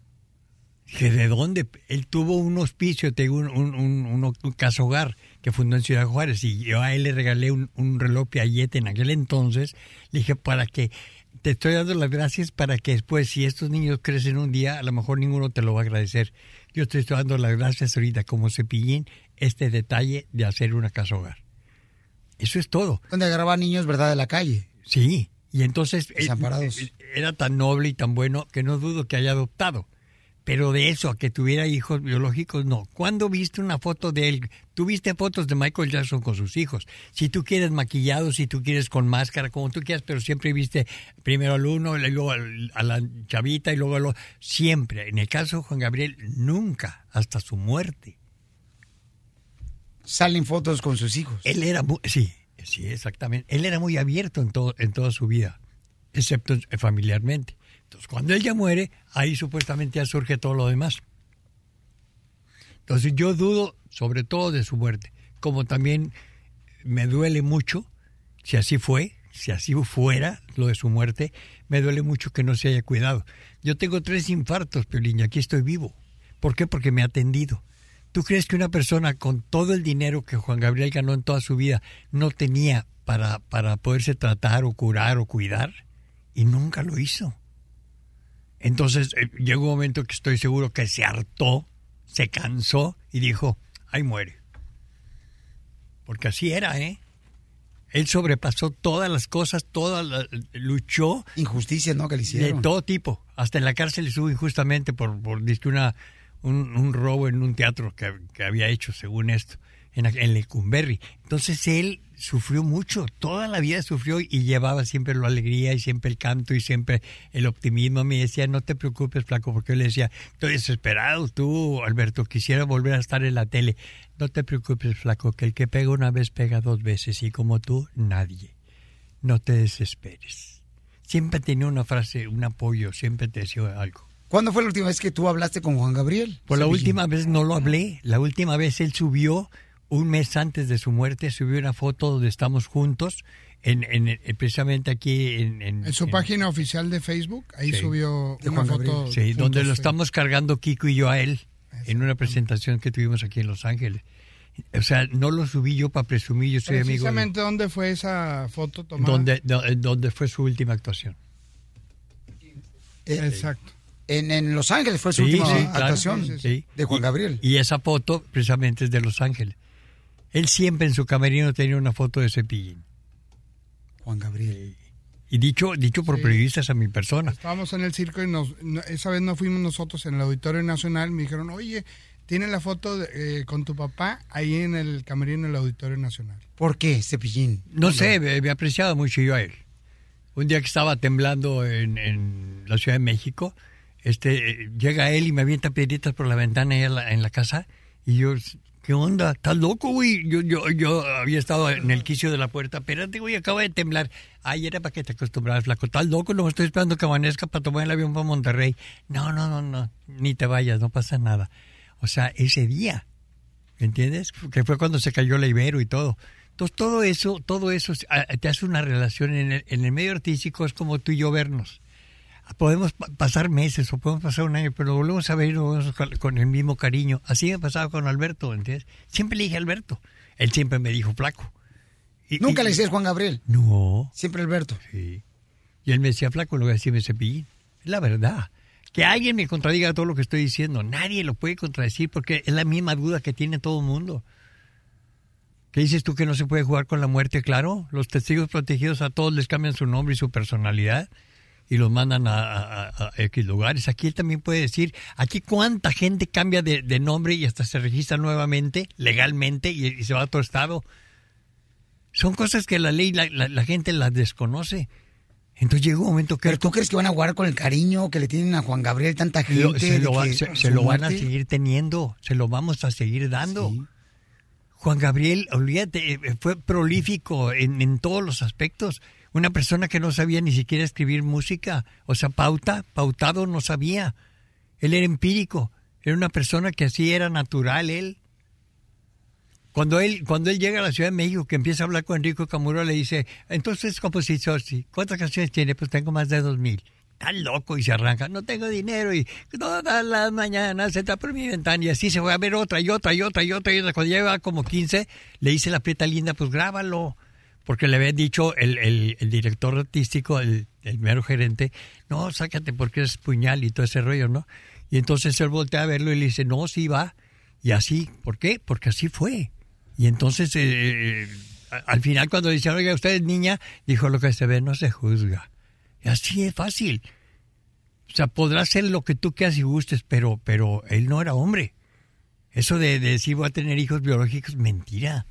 Dije, ¿de dónde? Él tuvo un hospicio, te digo, un, un, un, un- un casa hogar que fundó en Ciudad Juárez y yo a él le regalé un, un reloj Piaget en aquel entonces. Le dije, para que te estoy dando las gracias para que después, si estos niños crecen un día, a lo mejor ninguno te lo va a agradecer. Yo te estoy dando las gracias ahorita como cepillín, este detalle de hacer una casa hogar. Eso es todo. Donde agarraba niños, ¿verdad? De la calle. Sí, y entonces eh, Desamparados. eh, era tan noble y tan bueno que no dudo que haya adoptado. Pero de eso, a que tuviera hijos biológicos, no. ¿Cuándo viste una foto de él? Tú viste fotos de Michael Jackson con sus hijos. Si tú quieres maquillado, si tú quieres con máscara, como tú quieras, pero siempre viste primero al uno, luego al- a la chavita y luego al otro. Siempre. En el caso de Juan Gabriel, nunca, hasta su muerte. Salen fotos con sus hijos. Él era muy, sí, sí, exactamente. Él era muy abierto en todo, en toda su vida, excepto familiarmente. Entonces, cuando él ya muere, ahí supuestamente ya surge todo lo demás. Entonces, yo dudo sobre todo de su muerte, como también me duele mucho, si así fue, si así fuera lo de su muerte, me duele mucho que no se haya cuidado. Yo tengo tres infartos, Piolín, aquí estoy vivo. ¿Por qué? Porque me ha atendido. ¿Tú crees que una persona con todo el dinero que Juan Gabriel ganó en toda su vida no tenía para, para poderse tratar o curar o cuidar? Y nunca lo hizo. Entonces eh, llegó un momento que estoy seguro que se hartó se cansó y dijo, ahí muere. Porque así era, ¿eh? Él sobrepasó todas las cosas, todas las- luchó. Injusticias, ¿no? Que le De hicieron. todo tipo. Hasta en la cárcel estuvo injustamente por, por una, un, robo en un teatro que, había hecho, según esto, en, en Lecumberri. Entonces él sufrió mucho, toda la vida sufrió y llevaba siempre la alegría y siempre el canto y siempre el optimismo. Me decía, no te preocupes, flaco, porque yo le decía, estoy desesperado, tú, Alberto, quisiera volver a estar en la tele. No te preocupes, flaco, que el que pega una vez pega dos veces y como tú, nadie. No te desesperes. Siempre tenía una frase, un apoyo, siempre te decía algo. ¿Cuándo fue la última vez que tú hablaste con Juan Gabriel? Pues la última vez no lo hablé. La última vez él subió, un mes antes de su muerte, subió una foto donde estamos juntos, en, en- en- precisamente aquí en... En, En su en- página oficial de Facebook, ahí Sí. subió una Juan foto. Gabriel. Sí, juntos, donde lo sí. estamos cargando Kiko y yo a él, en una presentación que tuvimos aquí en Los Ángeles. O sea, no lo subí yo para presumir, yo soy amigo. Precisamente, ¿dónde fue esa foto tomada? Donde, do- donde fue su última actuación. Exacto. En, en Los Ángeles fue su Sí, última sí, actuación Sí, sí, sí. de Juan Y- Gabriel. Y esa foto precisamente es de Los Ángeles. Él siempre en su camerino tenía una foto de Cepillín. Juan Gabriel. Y dicho, dicho por Sí. periodistas a mi persona. Estábamos en el circo y nos, no- esa vez no fuimos nosotros en el Auditorio Nacional. Me dijeron, oye, tiene la foto de- eh, con tu papá ahí en el camerino del Auditorio Nacional. ¿Por qué, Cepillín? No sé, me, me apreciaba mucho yo a él. Un día que estaba temblando en, en la Ciudad de México, este, llega él y me avienta piedritas por la ventana en la, casa. Y yo, ¿qué onda? ¿Estás loco, güey? Yo, yo, yo había estado en el quicio de la puerta. Espérate, güey, acaba de temblar. Ay, era para que te acostumbras, flaco. ¿Estás loco? No, estoy esperando que amanezca para tomar el avión para Monterrey. No, no, no, no. Ni te vayas, no pasa nada. O sea, ese día, ¿me entiendes? Que fue cuando se cayó la Ibero y todo. Entonces, todo eso, todo eso ah, te hace una relación en el, en el medio artístico, es como tú y yo vernos. Podemos pa- pasar meses o podemos pasar un año, pero volvemos a ver y nos vemos con, el mismo cariño. Así me pasaba con Alberto, ¿entiendes? Siempre le dije Alberto. Él siempre me dijo flaco. Y- ¿Nunca y- le decías Juan Gabriel? No. Siempre Alberto. Sí. Y él me decía flaco, lo que decía Cepillín. Es la verdad. Que alguien me contradiga todo lo que estoy diciendo. Nadie lo puede contradecir porque es la misma duda que tiene todo el mundo. ¿Qué dices tú que no se puede jugar con la muerte? Claro, los testigos protegidos a todos les cambian su nombre y su personalidad y los mandan a, a- a- X lugares. Aquí él también puede decir, aquí cuánta gente cambia de, de nombre y hasta se registra nuevamente, legalmente, y, y se va a otro estado. Son cosas que la ley, la, la- la gente las desconoce. Entonces llega un momento que... ¿Pero tú crees que van a guardar con el cariño que le tienen a Juan Gabriel tanta gente? Lo- se lo, va- que se- su se lo van a seguir teniendo, se lo vamos a seguir dando. Juan Gabriel, olvídate, eh, fue prolífico en, en todos los aspectos. Una persona que no sabía ni siquiera escribir música, o sea, pauta, pautado no sabía. Él era empírico, era una persona que así era natural él. Cuando él, cuando él llega a la Ciudad de México, que empieza a hablar con Enrico Camuro, le dice, entonces, compositor, ¿cuántas canciones tiene? Pues tengo más de dos mil. Está loco y se arranca, no tengo dinero y todas las mañanas se está por mi ventana y así se va a ver otra y otra y otra y otra y otra. Cuando lleva como 15, le dice la prieta linda, pues grábalo. Porque le había dicho el, el- el director artístico, el, el mero gerente, no, sácate porque es puñal y todo ese rollo, ¿no? Y entonces él voltea a verlo y le dice, no, sí va. Y así, ¿por qué? Porque así fue. Y entonces, eh, a- al final cuando dice, oiga, usted es niña, dijo, lo que se ve no se juzga. Así es fácil. O sea, podrá ser lo que tú quieras y gustes, pero, pero él no era hombre. Eso de, de decir voy a tener hijos biológicos, mentira.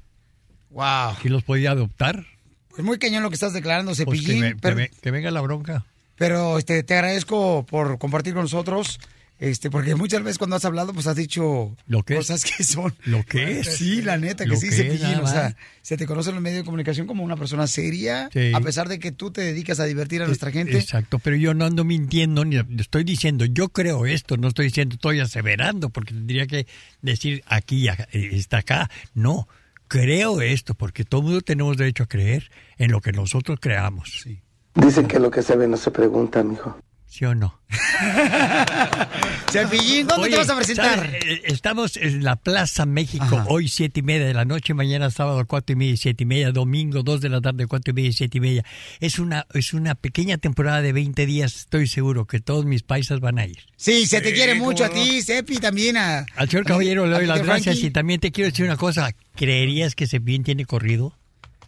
Wow. ¿Quién los podía adoptar? Pues muy cañón lo que estás declarando, Pues que, Cepillín. que pero que venga la bronca. pero, este, te agradezco por compartir con nosotros. Este, porque muchas veces cuando has hablado, pues has dicho Lo que es. cosas que son. Lo que es. Sí, la neta, que Lo sí, que Cepillín. O sea, se te conoce en los medios de comunicación como una persona seria, Sí. a pesar de que tú te dedicas a divertir a nuestra gente. Exacto, pero yo no ando mintiendo ni estoy diciendo, yo creo esto, no estoy diciendo, estoy aseverando, porque tendría que decir aquí, eh, está acá. No, creo esto, porque todo mundo tenemos derecho a creer en lo que nosotros creamos. ¿Sí, Dicen que lo que se ve no se pregunta, mijo. O no? (laughs) Cepillín, ¿dónde te vas a presentar? ¿sabes? Eh, Estamos en la Plaza México, hoy siete y media de la noche, mañana sábado cuatro y media y siete y media, domingo dos de la tarde cuatro y media y siete y media. Es una, es una pequeña temporada de 20 días, estoy seguro que todos mis paisas van a ir. Sí, se te quiere mucho a ti, Cepi, también a... Al señor Caballero le doy a las gracias y también te quiero decir una cosa, ¿creerías que Cepillín tiene corrido?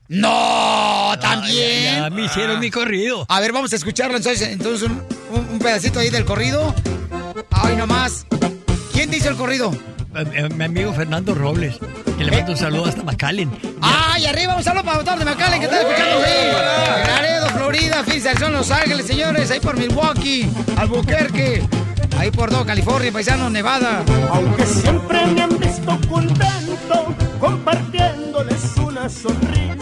¡No! ¿También? Ya, ya me hicieron mi corrido. A ver, vamos a escucharlo entonces, entonces un, un- un pedacito ahí del corrido. Ay, nomás. ¿Quién te hizo el corrido? Eh, eh, Mi amigo Fernando Robles, que le mando un saludo hasta McAllen. ¡Ay, arriba! Un saludo para autor de Macale que está escuchando ahí. Laredo, Florida, Phoenix, son Los Ángeles, señores. Ahí por Milwaukee, Albuquerque. Ahí por todo California, paisano, Nevada. Aunque siempre me han visto contento, compartiéndoles una sonrisa.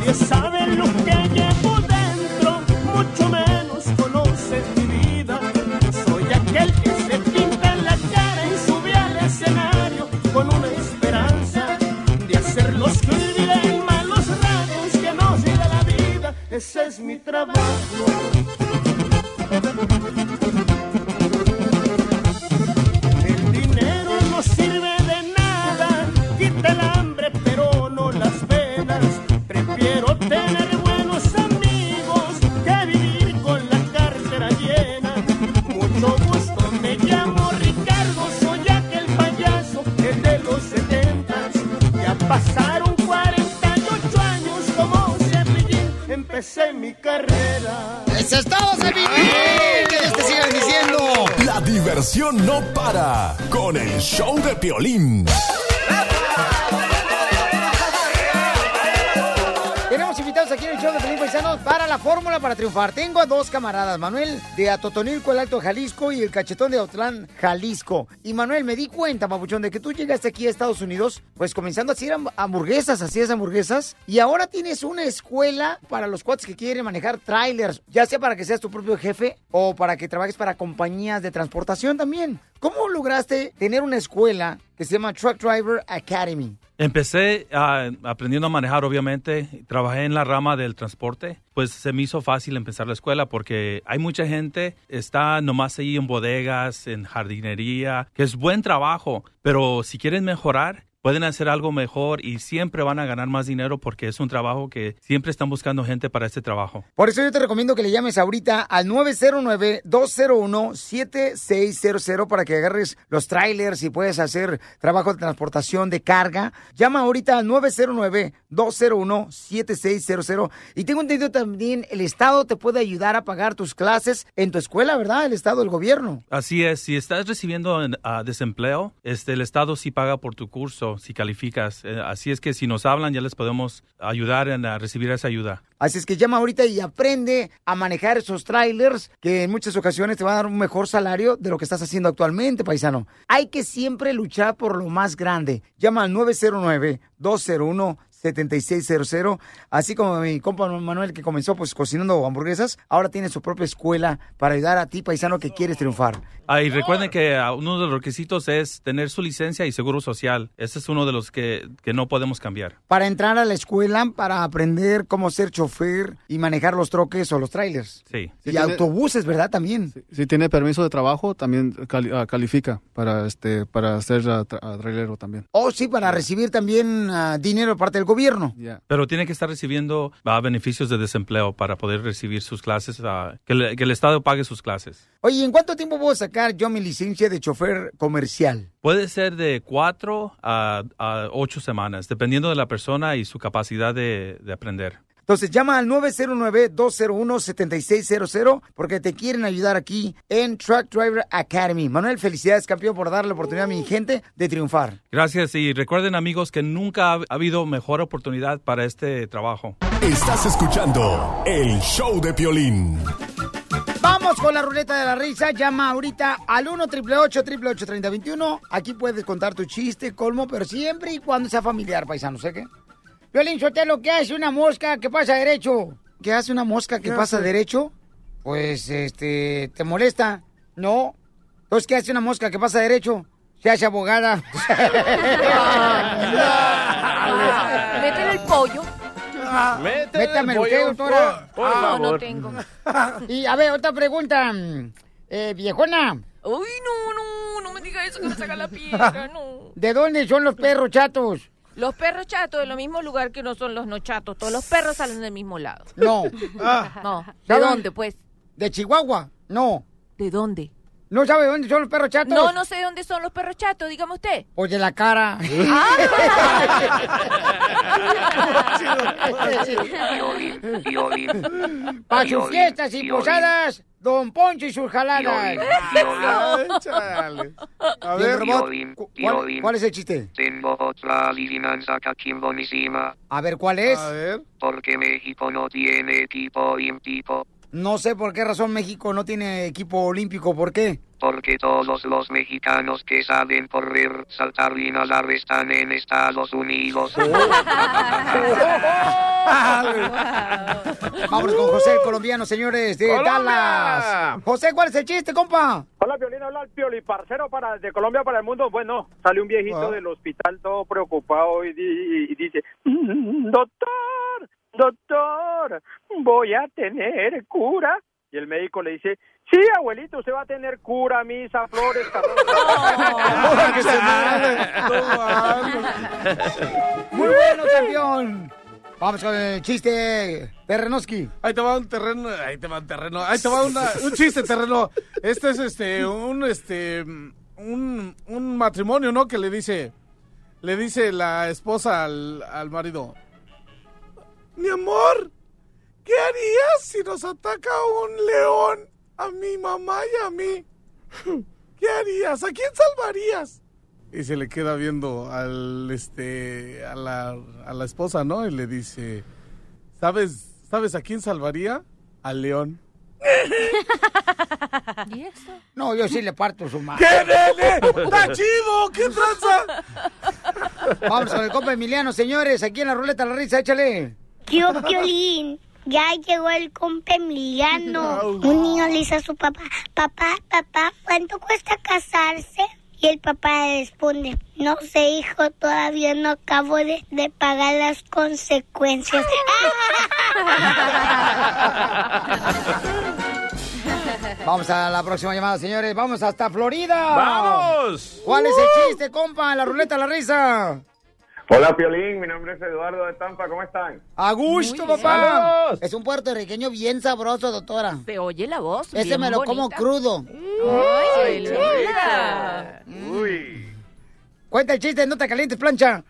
Nadie sabe lo que llevo dentro, mucho menos conoce mi vida. Soy aquel que se pinta en la cara y sube al escenario con una esperanza de hacerlos que olviden malos ratos que nos da la vida. Ese es mi trabajo. Show de Piolín. Fórmula para triunfar. Tengo a dos camaradas, Manuel de Atotonilco, el Alto Jalisco, y el Cachetón de Autlán, Jalisco. Y Manuel, me di cuenta, papuchón, de que tú llegaste aquí a Estados Unidos, pues comenzando a hacer ham- hamburguesas, hacías hamburguesas, y ahora tienes una escuela para los cuates que quieren manejar trailers, ya sea para que seas tu propio jefe o para que trabajes para compañías de transportación también. ¿Cómo lograste tener una escuela que se llama Truck Driver Academy? Empecé ah, aprendiendo a manejar, obviamente. Trabajé en la rama del transporte. Pues se me hizo fácil empezar la escuela porque hay mucha gente, está nomás ahí en bodegas, en jardinería, que es buen trabajo, pero si quieren mejorar, pueden hacer algo mejor y siempre van a ganar más dinero porque es un trabajo que siempre están buscando gente para este trabajo. Por eso yo te recomiendo que le llames ahorita al 909-201-7600 para que agarres los trailers y puedes hacer trabajo de transportación de carga. Llama ahorita al 909-201-7600. Y tengo entendido también, el Estado te puede ayudar a pagar tus clases en tu escuela, ¿verdad? El Estado, el gobierno. Así es, si estás recibiendo ah, desempleo, este, el Estado sí paga por tu curso si calificas. Eh, así es que si nos hablan ya les podemos ayudar en a recibir esa ayuda. Así es que llama ahorita y aprende a manejar esos trailers que en muchas ocasiones te van a dar un mejor salario de lo que estás haciendo actualmente, paisano. Hay que siempre luchar por lo más grande. Llama al 909-201-7600. Así como mi compa Manuel que comenzó pues cocinando hamburguesas, ahora tiene su propia escuela para ayudar a ti, paisano, que quieres triunfar. Ah, y recuerden que ah, uno de los requisitos es tener su licencia y seguro social. Ese es uno de los que, que no podemos cambiar. Para entrar a la escuela, para aprender cómo ser chofer y manejar los troques o los trailers. Sí. Y autobuses, ¿verdad? También. Si tiene permiso de trabajo, también cali- ah, califica para este para ser tra- trailero también. O sí, para recibir también ah, dinero de parte del gobierno. Pero tiene que estar recibiendo ah, beneficios de desempleo para poder recibir sus clases, ah, que, le- que el Estado pague sus clases. Oye, ¿en cuánto tiempo puedo sacar yo mi licencia de chofer comercial? Puede ser de cuatro a, a ocho semanas, dependiendo de la persona y su capacidad de, de aprender. Entonces llama al 909-201-7600 porque te quieren ayudar aquí en Truck Driver Academy. Manuel, felicidades campeón por darle la oportunidad a mi gente de triunfar. Gracias y recuerden amigos que nunca ha ha habido mejor oportunidad para este trabajo. Estás escuchando el show de Piolín. Vamos con la ruleta de la risa. Llama ahorita al 1 888 3021 Aquí puedes contar tu chiste, colmo, pero siempre y cuando sea familiar, paisano. ¿Sé qué? Violín Sotelo, ¿qué hace una mosca que pasa derecho? ¿Qué hace una mosca que ¿Qué pasa hace? derecho? Pues, este, ¿te molesta? No. Entonces, ¿qué hace una mosca que pasa derecho? Se hace abogada. (laughs) (laughs) Métele el pollo. Métame el el pollo, usted, doctora. por- por Ah, favor. no tengo. (laughs) Y a ver, otra pregunta. Eh, viejona, Uy, no, no, no me diga eso que me saca la piedra, no. ¿De dónde son los perros chatos? Los perros chatos del mismo lugar que no son los no chatos. Todos los perros salen del mismo lado. No. (laughs) No. ¿De ¿De dónde? dónde, pues? ¿De Chihuahua? No. ¿De dónde? ¿No sabe dónde son los perros chatos? No, no sé de dónde son los perros chatos, dígame usted. Pues de la cara. (laughs) Para sus fiestas y posadas, Don Poncho y sus jaladas. (laughs) A ¿Y el ver, ¿Cuál, cuál es el chiste? Tengo otra adivinanza caquimbonísima. A ver, ¿cuál es? Porque México no tiene equipo olímpico. No sé por qué razón México no tiene equipo olímpico. ¿Por qué? Porque todos los mexicanos que saben correr, saltar y nadar están en Estados Unidos. Vamos con José, el colombiano, señores, de ¡Colombia! Dallas. José, ¿cuál es el chiste, compa? Hola, Violín, habla el Pioli, parcero para, de Colombia para el mundo. Bueno, sale un viejito Ah. del hospital todo preocupado y, di- y dice, "Mm, doctor, doctor, voy a tener cura. Y el médico le dice, sí, abuelito, usted va a tener cura, misa, flores, (laughs) (laughs) Muy bueno, campeón. Vamos con el chiste, Perrenoski. Ahí te va un terreno, ahí te va un terreno, ahí te va una- un chiste terreno. Este es este un este un, un matrimonio, ¿no? Que le dice le dice la esposa al, al marido. Mi amor, ¿qué harías si nos ataca un león a mi mamá y a mí? ¿Qué harías? ¿A quién salvarías? Y se le queda viendo al este a la, a la esposa, ¿no? Y le dice, ¿sabes, ¿sabes a quién salvaría? Al león. (laughs) ¿Y eso? No, yo sí le parto su madre. ¡Qué nene! ¡Está chido! ¡Qué tranza! Vamos con el compa Emiliano, señores, aquí en la ruleta la risa, échale. Tío Piolín, ya llegó el compa Emiliano. Un niño le dice a su papá, papá, papá, ¿cuánto cuesta casarse? Y el papá le responde, no sé, hijo, todavía no acabo de, de pagar las consecuencias. (laughs) Vamos a la próxima llamada, señores. Vamos hasta Florida. ¡Vamos! ¿Cuál es el chiste, compa? La ruleta de la risa. Hola, Piolín. Mi nombre es Eduardo de Tampa. ¿Cómo están? A gusto, papá. Es un puertorriqueño bien sabroso, doctora. Se oye la voz. Ese bien me lo como crudo. Ay, chula. Uy. Cuenta el chiste, no te calientes, plancha.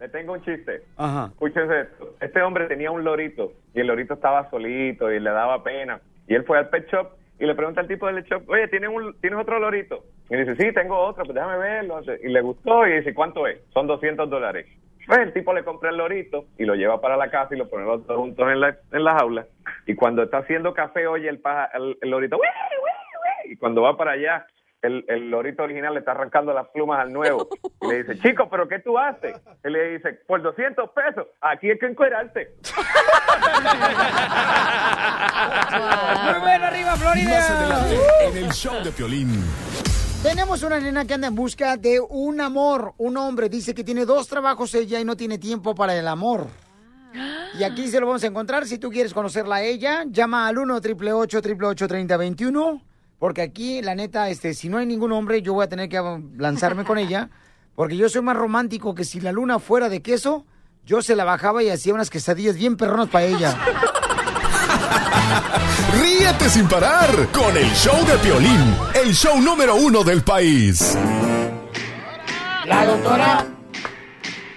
Le tengo un chiste. Ajá. Escúchense esto. Este hombre tenía un lorito y el lorito estaba solito y le daba pena. Y él fue al pet shop y le pregunta al tipo del shop, oye, ¿tienes, un, ¿tienes otro lorito? Y dice, sí, tengo otro, pues déjame verlo. Y le gustó y dice, ¿cuánto es? Son 200 dólares. Pues el tipo le compra el lorito y lo lleva para la casa y lo pone los dos juntos en la, en la jaula. Y cuando está haciendo café, oye el, paja, el, lorito, y cuando va para allá, el, el lorito original le está arrancando las plumas al nuevo. Y le dice, chico, ¿pero qué tú haces? Él le dice, por 200 pesos, aquí hay que encuerarte. Muy bueno, arriba, Florida. Más adelante, en el show de Piolín. Tenemos una nena que anda en busca de un amor. Un hombre dice que tiene dos trabajos ella y no tiene tiempo para el amor. Y aquí se lo vamos a encontrar. Si tú quieres conocerla a ella, llama al 1 888 3021 Porque aquí, la neta, este, si no hay ningún hombre, yo voy a tener que lanzarme con ella. (laughs) Porque yo soy más romántico que si la luna fuera de queso, yo se la bajaba y hacía unas quesadillas bien perronas para ella. (laughs) Ríete sin parar con el show de Piolín, el show número uno del país. La doctora.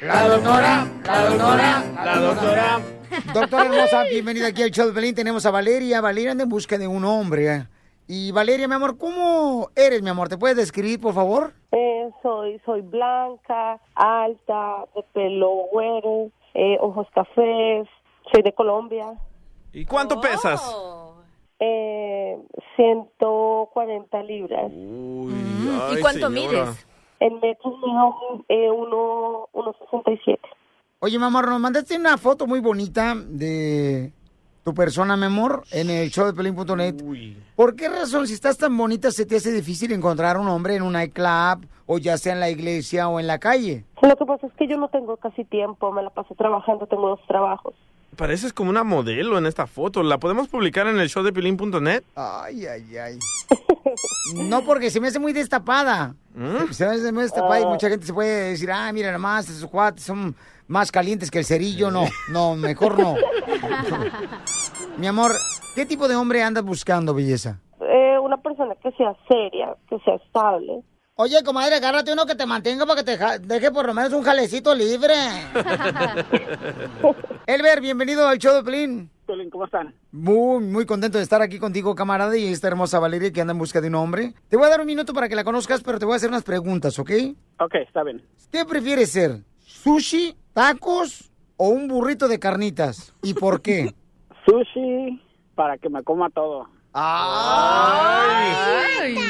La doctora. La doctora. La doctora. Doctora (laughs) hermosa, bienvenida aquí al show de Pelín. Tenemos a Valeria. Valeria anda en busca de un hombre. ¿Eh? Y Valeria, mi amor, ¿cómo eres, mi amor? ¿Te puedes describir, por favor? Eh, soy, soy blanca, alta, de pelo güero, eh, ojos cafés, soy de Colombia. ¿Y cuánto pesas? Eh, 140 libras. Ay, ¿Y cuánto señora. mides? En metros mido eh, uno, 1,67. Oye, mi amor, nos mandaste una foto muy bonita de tu persona, mi amor, en el show de Pelín.net. ¿Por qué razón, si estás tan bonita, se te hace difícil encontrar un hombre en un nightclub, o ya sea en la iglesia o en la calle? Lo que pasa es que yo no tengo casi tiempo, me la paso trabajando, tengo dos trabajos. pareces como una modelo en esta foto. ¿La podemos publicar en el show de Pilín.net? Ay, ay, ay. (laughs) No, porque se me hace muy destapada. Se me hace muy destapada y mucha gente se puede decir, ah, mira nomás, esos cuates son más calientes que el cerillo. No, no, mejor no. (laughs) Mi amor, ¿qué tipo de hombre andas buscando, belleza? Eh, una persona que sea seria, que sea estable. Oye, comadre, agárrate uno que te mantenga para que te ja- deje por lo menos un jalecito libre. (laughs) Elber, bienvenido al show de Pelín. Piolín, ¿cómo están? Muy, muy contento de estar aquí contigo, camarada, y esta hermosa Valeria que anda en busca de un hombre. Te voy a dar un minuto para que la conozcas, pero te voy a hacer unas preguntas, ¿ok? Ok, está bien. ¿Qué prefieres ser? ¿Sushi, tacos o un burrito de carnitas? ¿Y por qué? (laughs) Sushi para que me coma todo. Ay.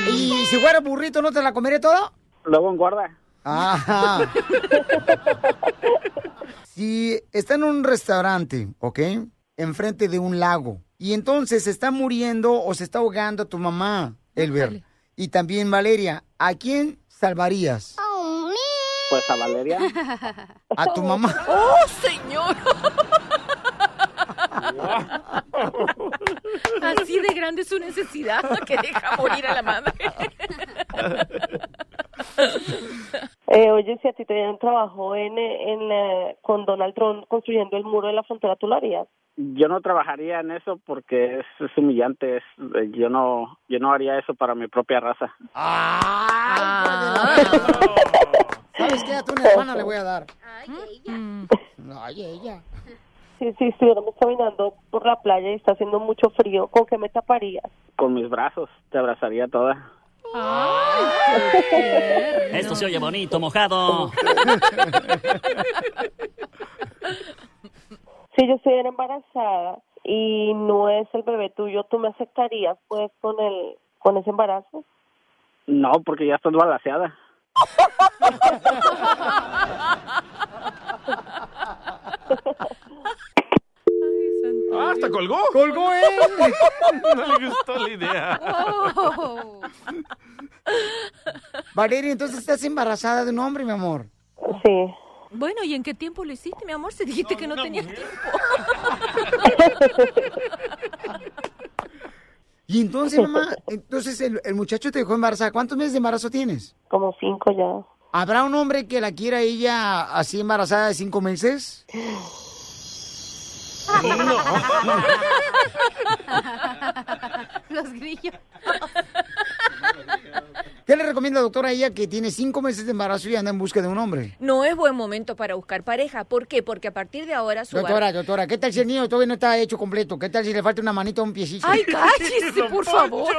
¿Y si fuera burrito, no te la comería todo? Luego engorda. Ajá. (laughs) si está en un restaurante, ¿ok? Enfrente de un lago. Y entonces se está muriendo o se está ahogando tu mamá, Elber. Y también Valeria. ¿A quién salvarías? Pues a Valeria. (laughs) A tu mamá. (laughs) ¡Oh, señor! (laughs) Así de grande es su necesidad que deja morir a la madre. Eh, oye, si a ti te dieran trabajo en, eh, en, eh, con Donald Trump construyendo el muro de la frontera, ¿tú lo harías? Yo no trabajaría en eso porque es, es humillante. Es, eh, yo no yo no haría eso para mi propia raza. ¿Sabes qué? A tu (laughs) hermana le voy a dar. Ay, ella. Si, si estuviéramos caminando por la playa y está haciendo mucho frío, ¿con qué me taparías? Con mis brazos te abrazaría toda. Esto se oye bonito, mojado. (laughs) Si yo estuviera embarazada y no es el bebé tuyo, ¿tú me aceptarías pues con el con ese embarazo? No, porque ya estás balanceada. Ah, hasta colgó. Colgó él. (laughs) no le gustó la idea. Valeria, entonces estás embarazada de un hombre, mi amor. Sí. Bueno, ¿y en qué tiempo lo hiciste, mi amor? Si dijiste que no tenías tiempo. (laughs) Y entonces, mamá, (laughs) entonces el, el muchacho te dejó embarazada. ¿Cuántos meses de embarazo tienes? Como cinco ya. ¿Habrá un hombre que la quiera ella así embarazada de cinco meses? (laughs) Los grillos. ¿Qué le recomienda, doctora, a ella que tiene cinco meses de embarazo y anda en busca de un hombre? No es buen momento para buscar pareja. ¿Por qué? Porque a partir de ahora su Doctora, doctora, ¿qué tal si el niño todavía no está hecho completo? ¿Qué tal si le falta una manita o un piecito? ¡Ay, (laughs) cállese, por favor!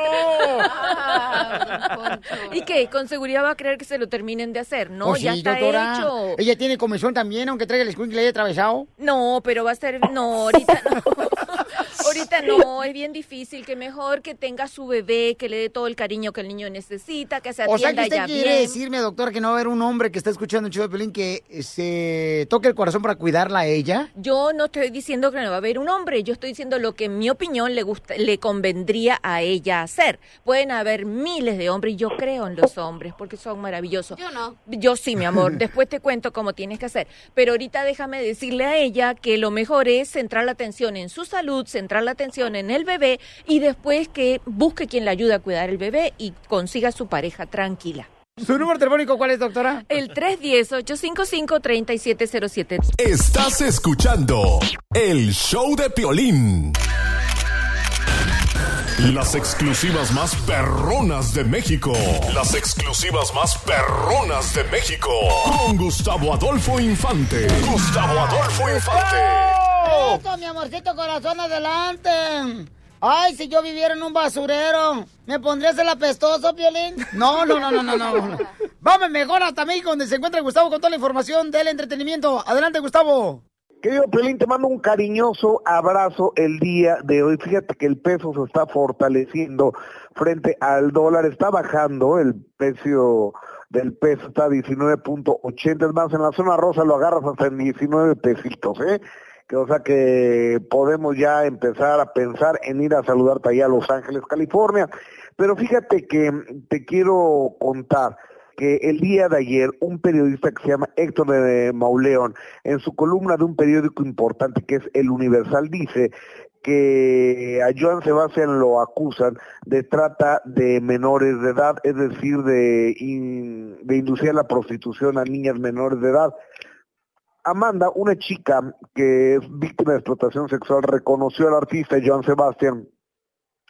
¿Y qué? ¿Con seguridad va a creer que se lo terminen de hacer? No, Oh, ya sí, está doctora. hecho. ¿Ella tiene comezón también, aunque traiga el escuincle ahí atravesado? No, pero va a ser... No, ahorita no. (laughs) (laughs) Ahorita no, es bien difícil. Que mejor que tenga su bebé, que le dé todo el cariño que el niño necesita, que se O sea atienda que usted ya quiere bien. decirme, doctora, que no va a haber un hombre que está escuchando el show de Pelín que eh, se toque el corazón para cuidarla a ella. Yo no estoy diciendo que no va a haber un hombre, yo estoy diciendo lo que en mi opinión le gusta, le convendría a ella hacer. Pueden haber miles de hombres y yo creo en los hombres porque son maravillosos. Yo no. Yo sí, mi amor. (laughs) Después te cuento cómo tienes que hacer. Pero ahorita déjame decirle a ella que lo mejor es centrar la atención en su salud, centrar la atención en el bebé y después que busque quien le ayude a cuidar el bebé y consiga su pareja tranquila. ¿Su número telefónico cuál es, doctora? El 310-855-3707. Estás escuchando el show de Piolín. Las exclusivas más perronas de México. Las exclusivas más perronas de México. Con Gustavo Adolfo Infante. Gustavo Adolfo Infante. Eso, mi amorcito corazón, adelante. Ay, si yo viviera en un basurero, ¿me pondrías el apestoso, Piolín? No, no, no, no, no, no. no. Vamos mejor hasta México, donde se encuentra Gustavo con toda la información del entretenimiento. Adelante, Gustavo. Querido Pelín, te mando un cariñoso abrazo el día de hoy. Fíjate que el peso se está fortaleciendo frente al dólar, está bajando el precio del peso, está a 19.80, es más, en la zona rosa lo agarras hasta en 19 pesitos, ¿eh? Que, o sea que podemos ya empezar a pensar en ir a saludarte allá a Los Ángeles, California. Pero fíjate que te quiero contar que el día de ayer un periodista que se llama Héctor de Mauleón, en su columna de un periódico importante que es El Universal, dice que a Joan Sebastián lo acusan de trata de menores de edad, es decir, de, in- de inducir la prostitución a niñas menores de edad. Amanda, una chica que es víctima de explotación sexual, reconoció al artista Joan Sebastián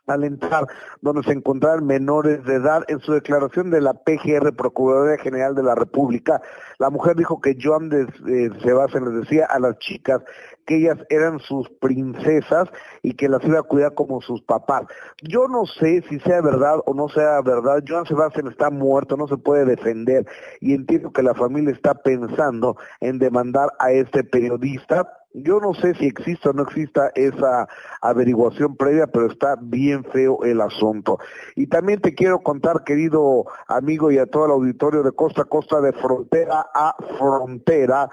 al entrar donde se encontraban menores de edad. En su declaración de la PGR, Procuraduría General de la República, la mujer dijo que Joan eh, Sebastián les decía a las chicas que ellas eran sus princesas y que las iba a cuidar como sus papás. Yo no sé si sea verdad o no sea verdad. Joan Sebastián está muerto, no se puede defender y entiendo que la familia está pensando en demandar a este periodista. Yo no sé si existe o no exista esa averiguación previa, pero está bien feo el asunto. Y también te quiero contar, querido amigo y a todo el auditorio de Costa a Costa, de frontera a frontera,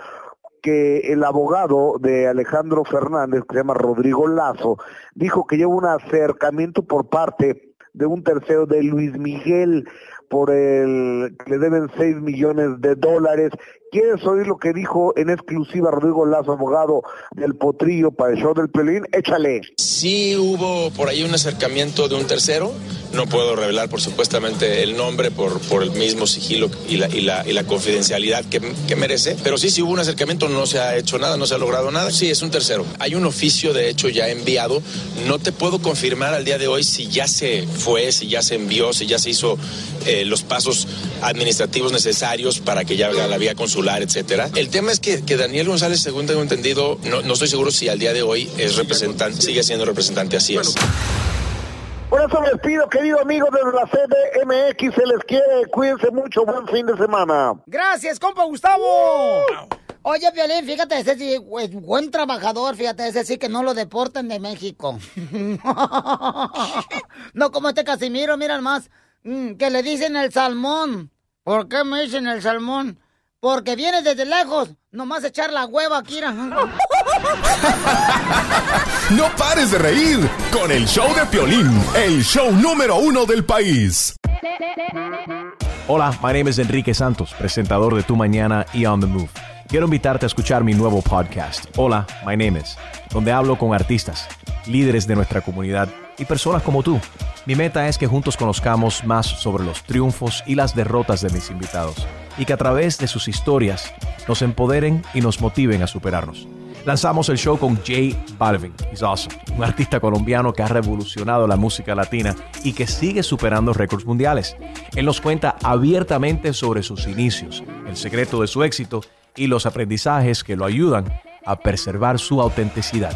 que el abogado de Alejandro Fernández, que se llama Rodrigo Lazo, dijo que lleva un acercamiento por parte de un tercero de Luis Miguel por el que le deben 6 millones de dólares. ¿Quieres oír lo que dijo en exclusiva Rodrigo Lazo, abogado del Potrillo para el show del Pelín? Échale. Sí hubo por ahí un acercamiento de un tercero. No puedo revelar, por supuestamente, el nombre por, por el mismo sigilo y la, y la, y la confidencialidad que, que merece. Pero sí, sí hubo un acercamiento, no se ha hecho nada, no se ha logrado nada. Sí, es un tercero. Hay un oficio, de hecho, ya enviado. No te puedo confirmar al día de hoy si ya se fue, si ya se envió, si ya se hizo eh, los pasos administrativos necesarios para que ya la vía consular, etcétera. El tema es que, que Daniel González, según tengo entendido, no, no estoy seguro si al día de hoy es representante, sigue siendo representante, así es. Por eso les pido, querido amigo desde la CDMX, se les quiere, cuídense mucho, buen fin de semana. Gracias, compa Gustavo. Oye, Violín, fíjate, ese sí, güey, buen trabajador, fíjate, ese sí que no lo deportan de México. (laughs) no como este Casimiro, mira más, que le dicen el salmón. ¿Por qué me dicen el salmón? Porque viene desde lejos, nomás echar la hueva aquí. mira. (laughs) No pares de reír con el show de Piolín, el show número uno del país. Hola, my name is Enrique Santos, presentador de Tu Mañana y On the Move. Quiero invitarte a escuchar mi nuevo podcast, Hola, my name is, donde hablo con artistas, líderes de nuestra comunidad y personas como tú. Mi meta es que juntos conozcamos más sobre los triunfos y las derrotas de mis invitados y que a través de sus historias nos empoderen y nos motiven a superarnos. Lanzamos el show con Jay Balvin, he's awesome, un artista colombiano que ha revolucionado la música latina y que sigue superando récords mundiales. Él nos cuenta abiertamente sobre sus inicios, el secreto de su éxito y los aprendizajes que lo ayudan a preservar su autenticidad.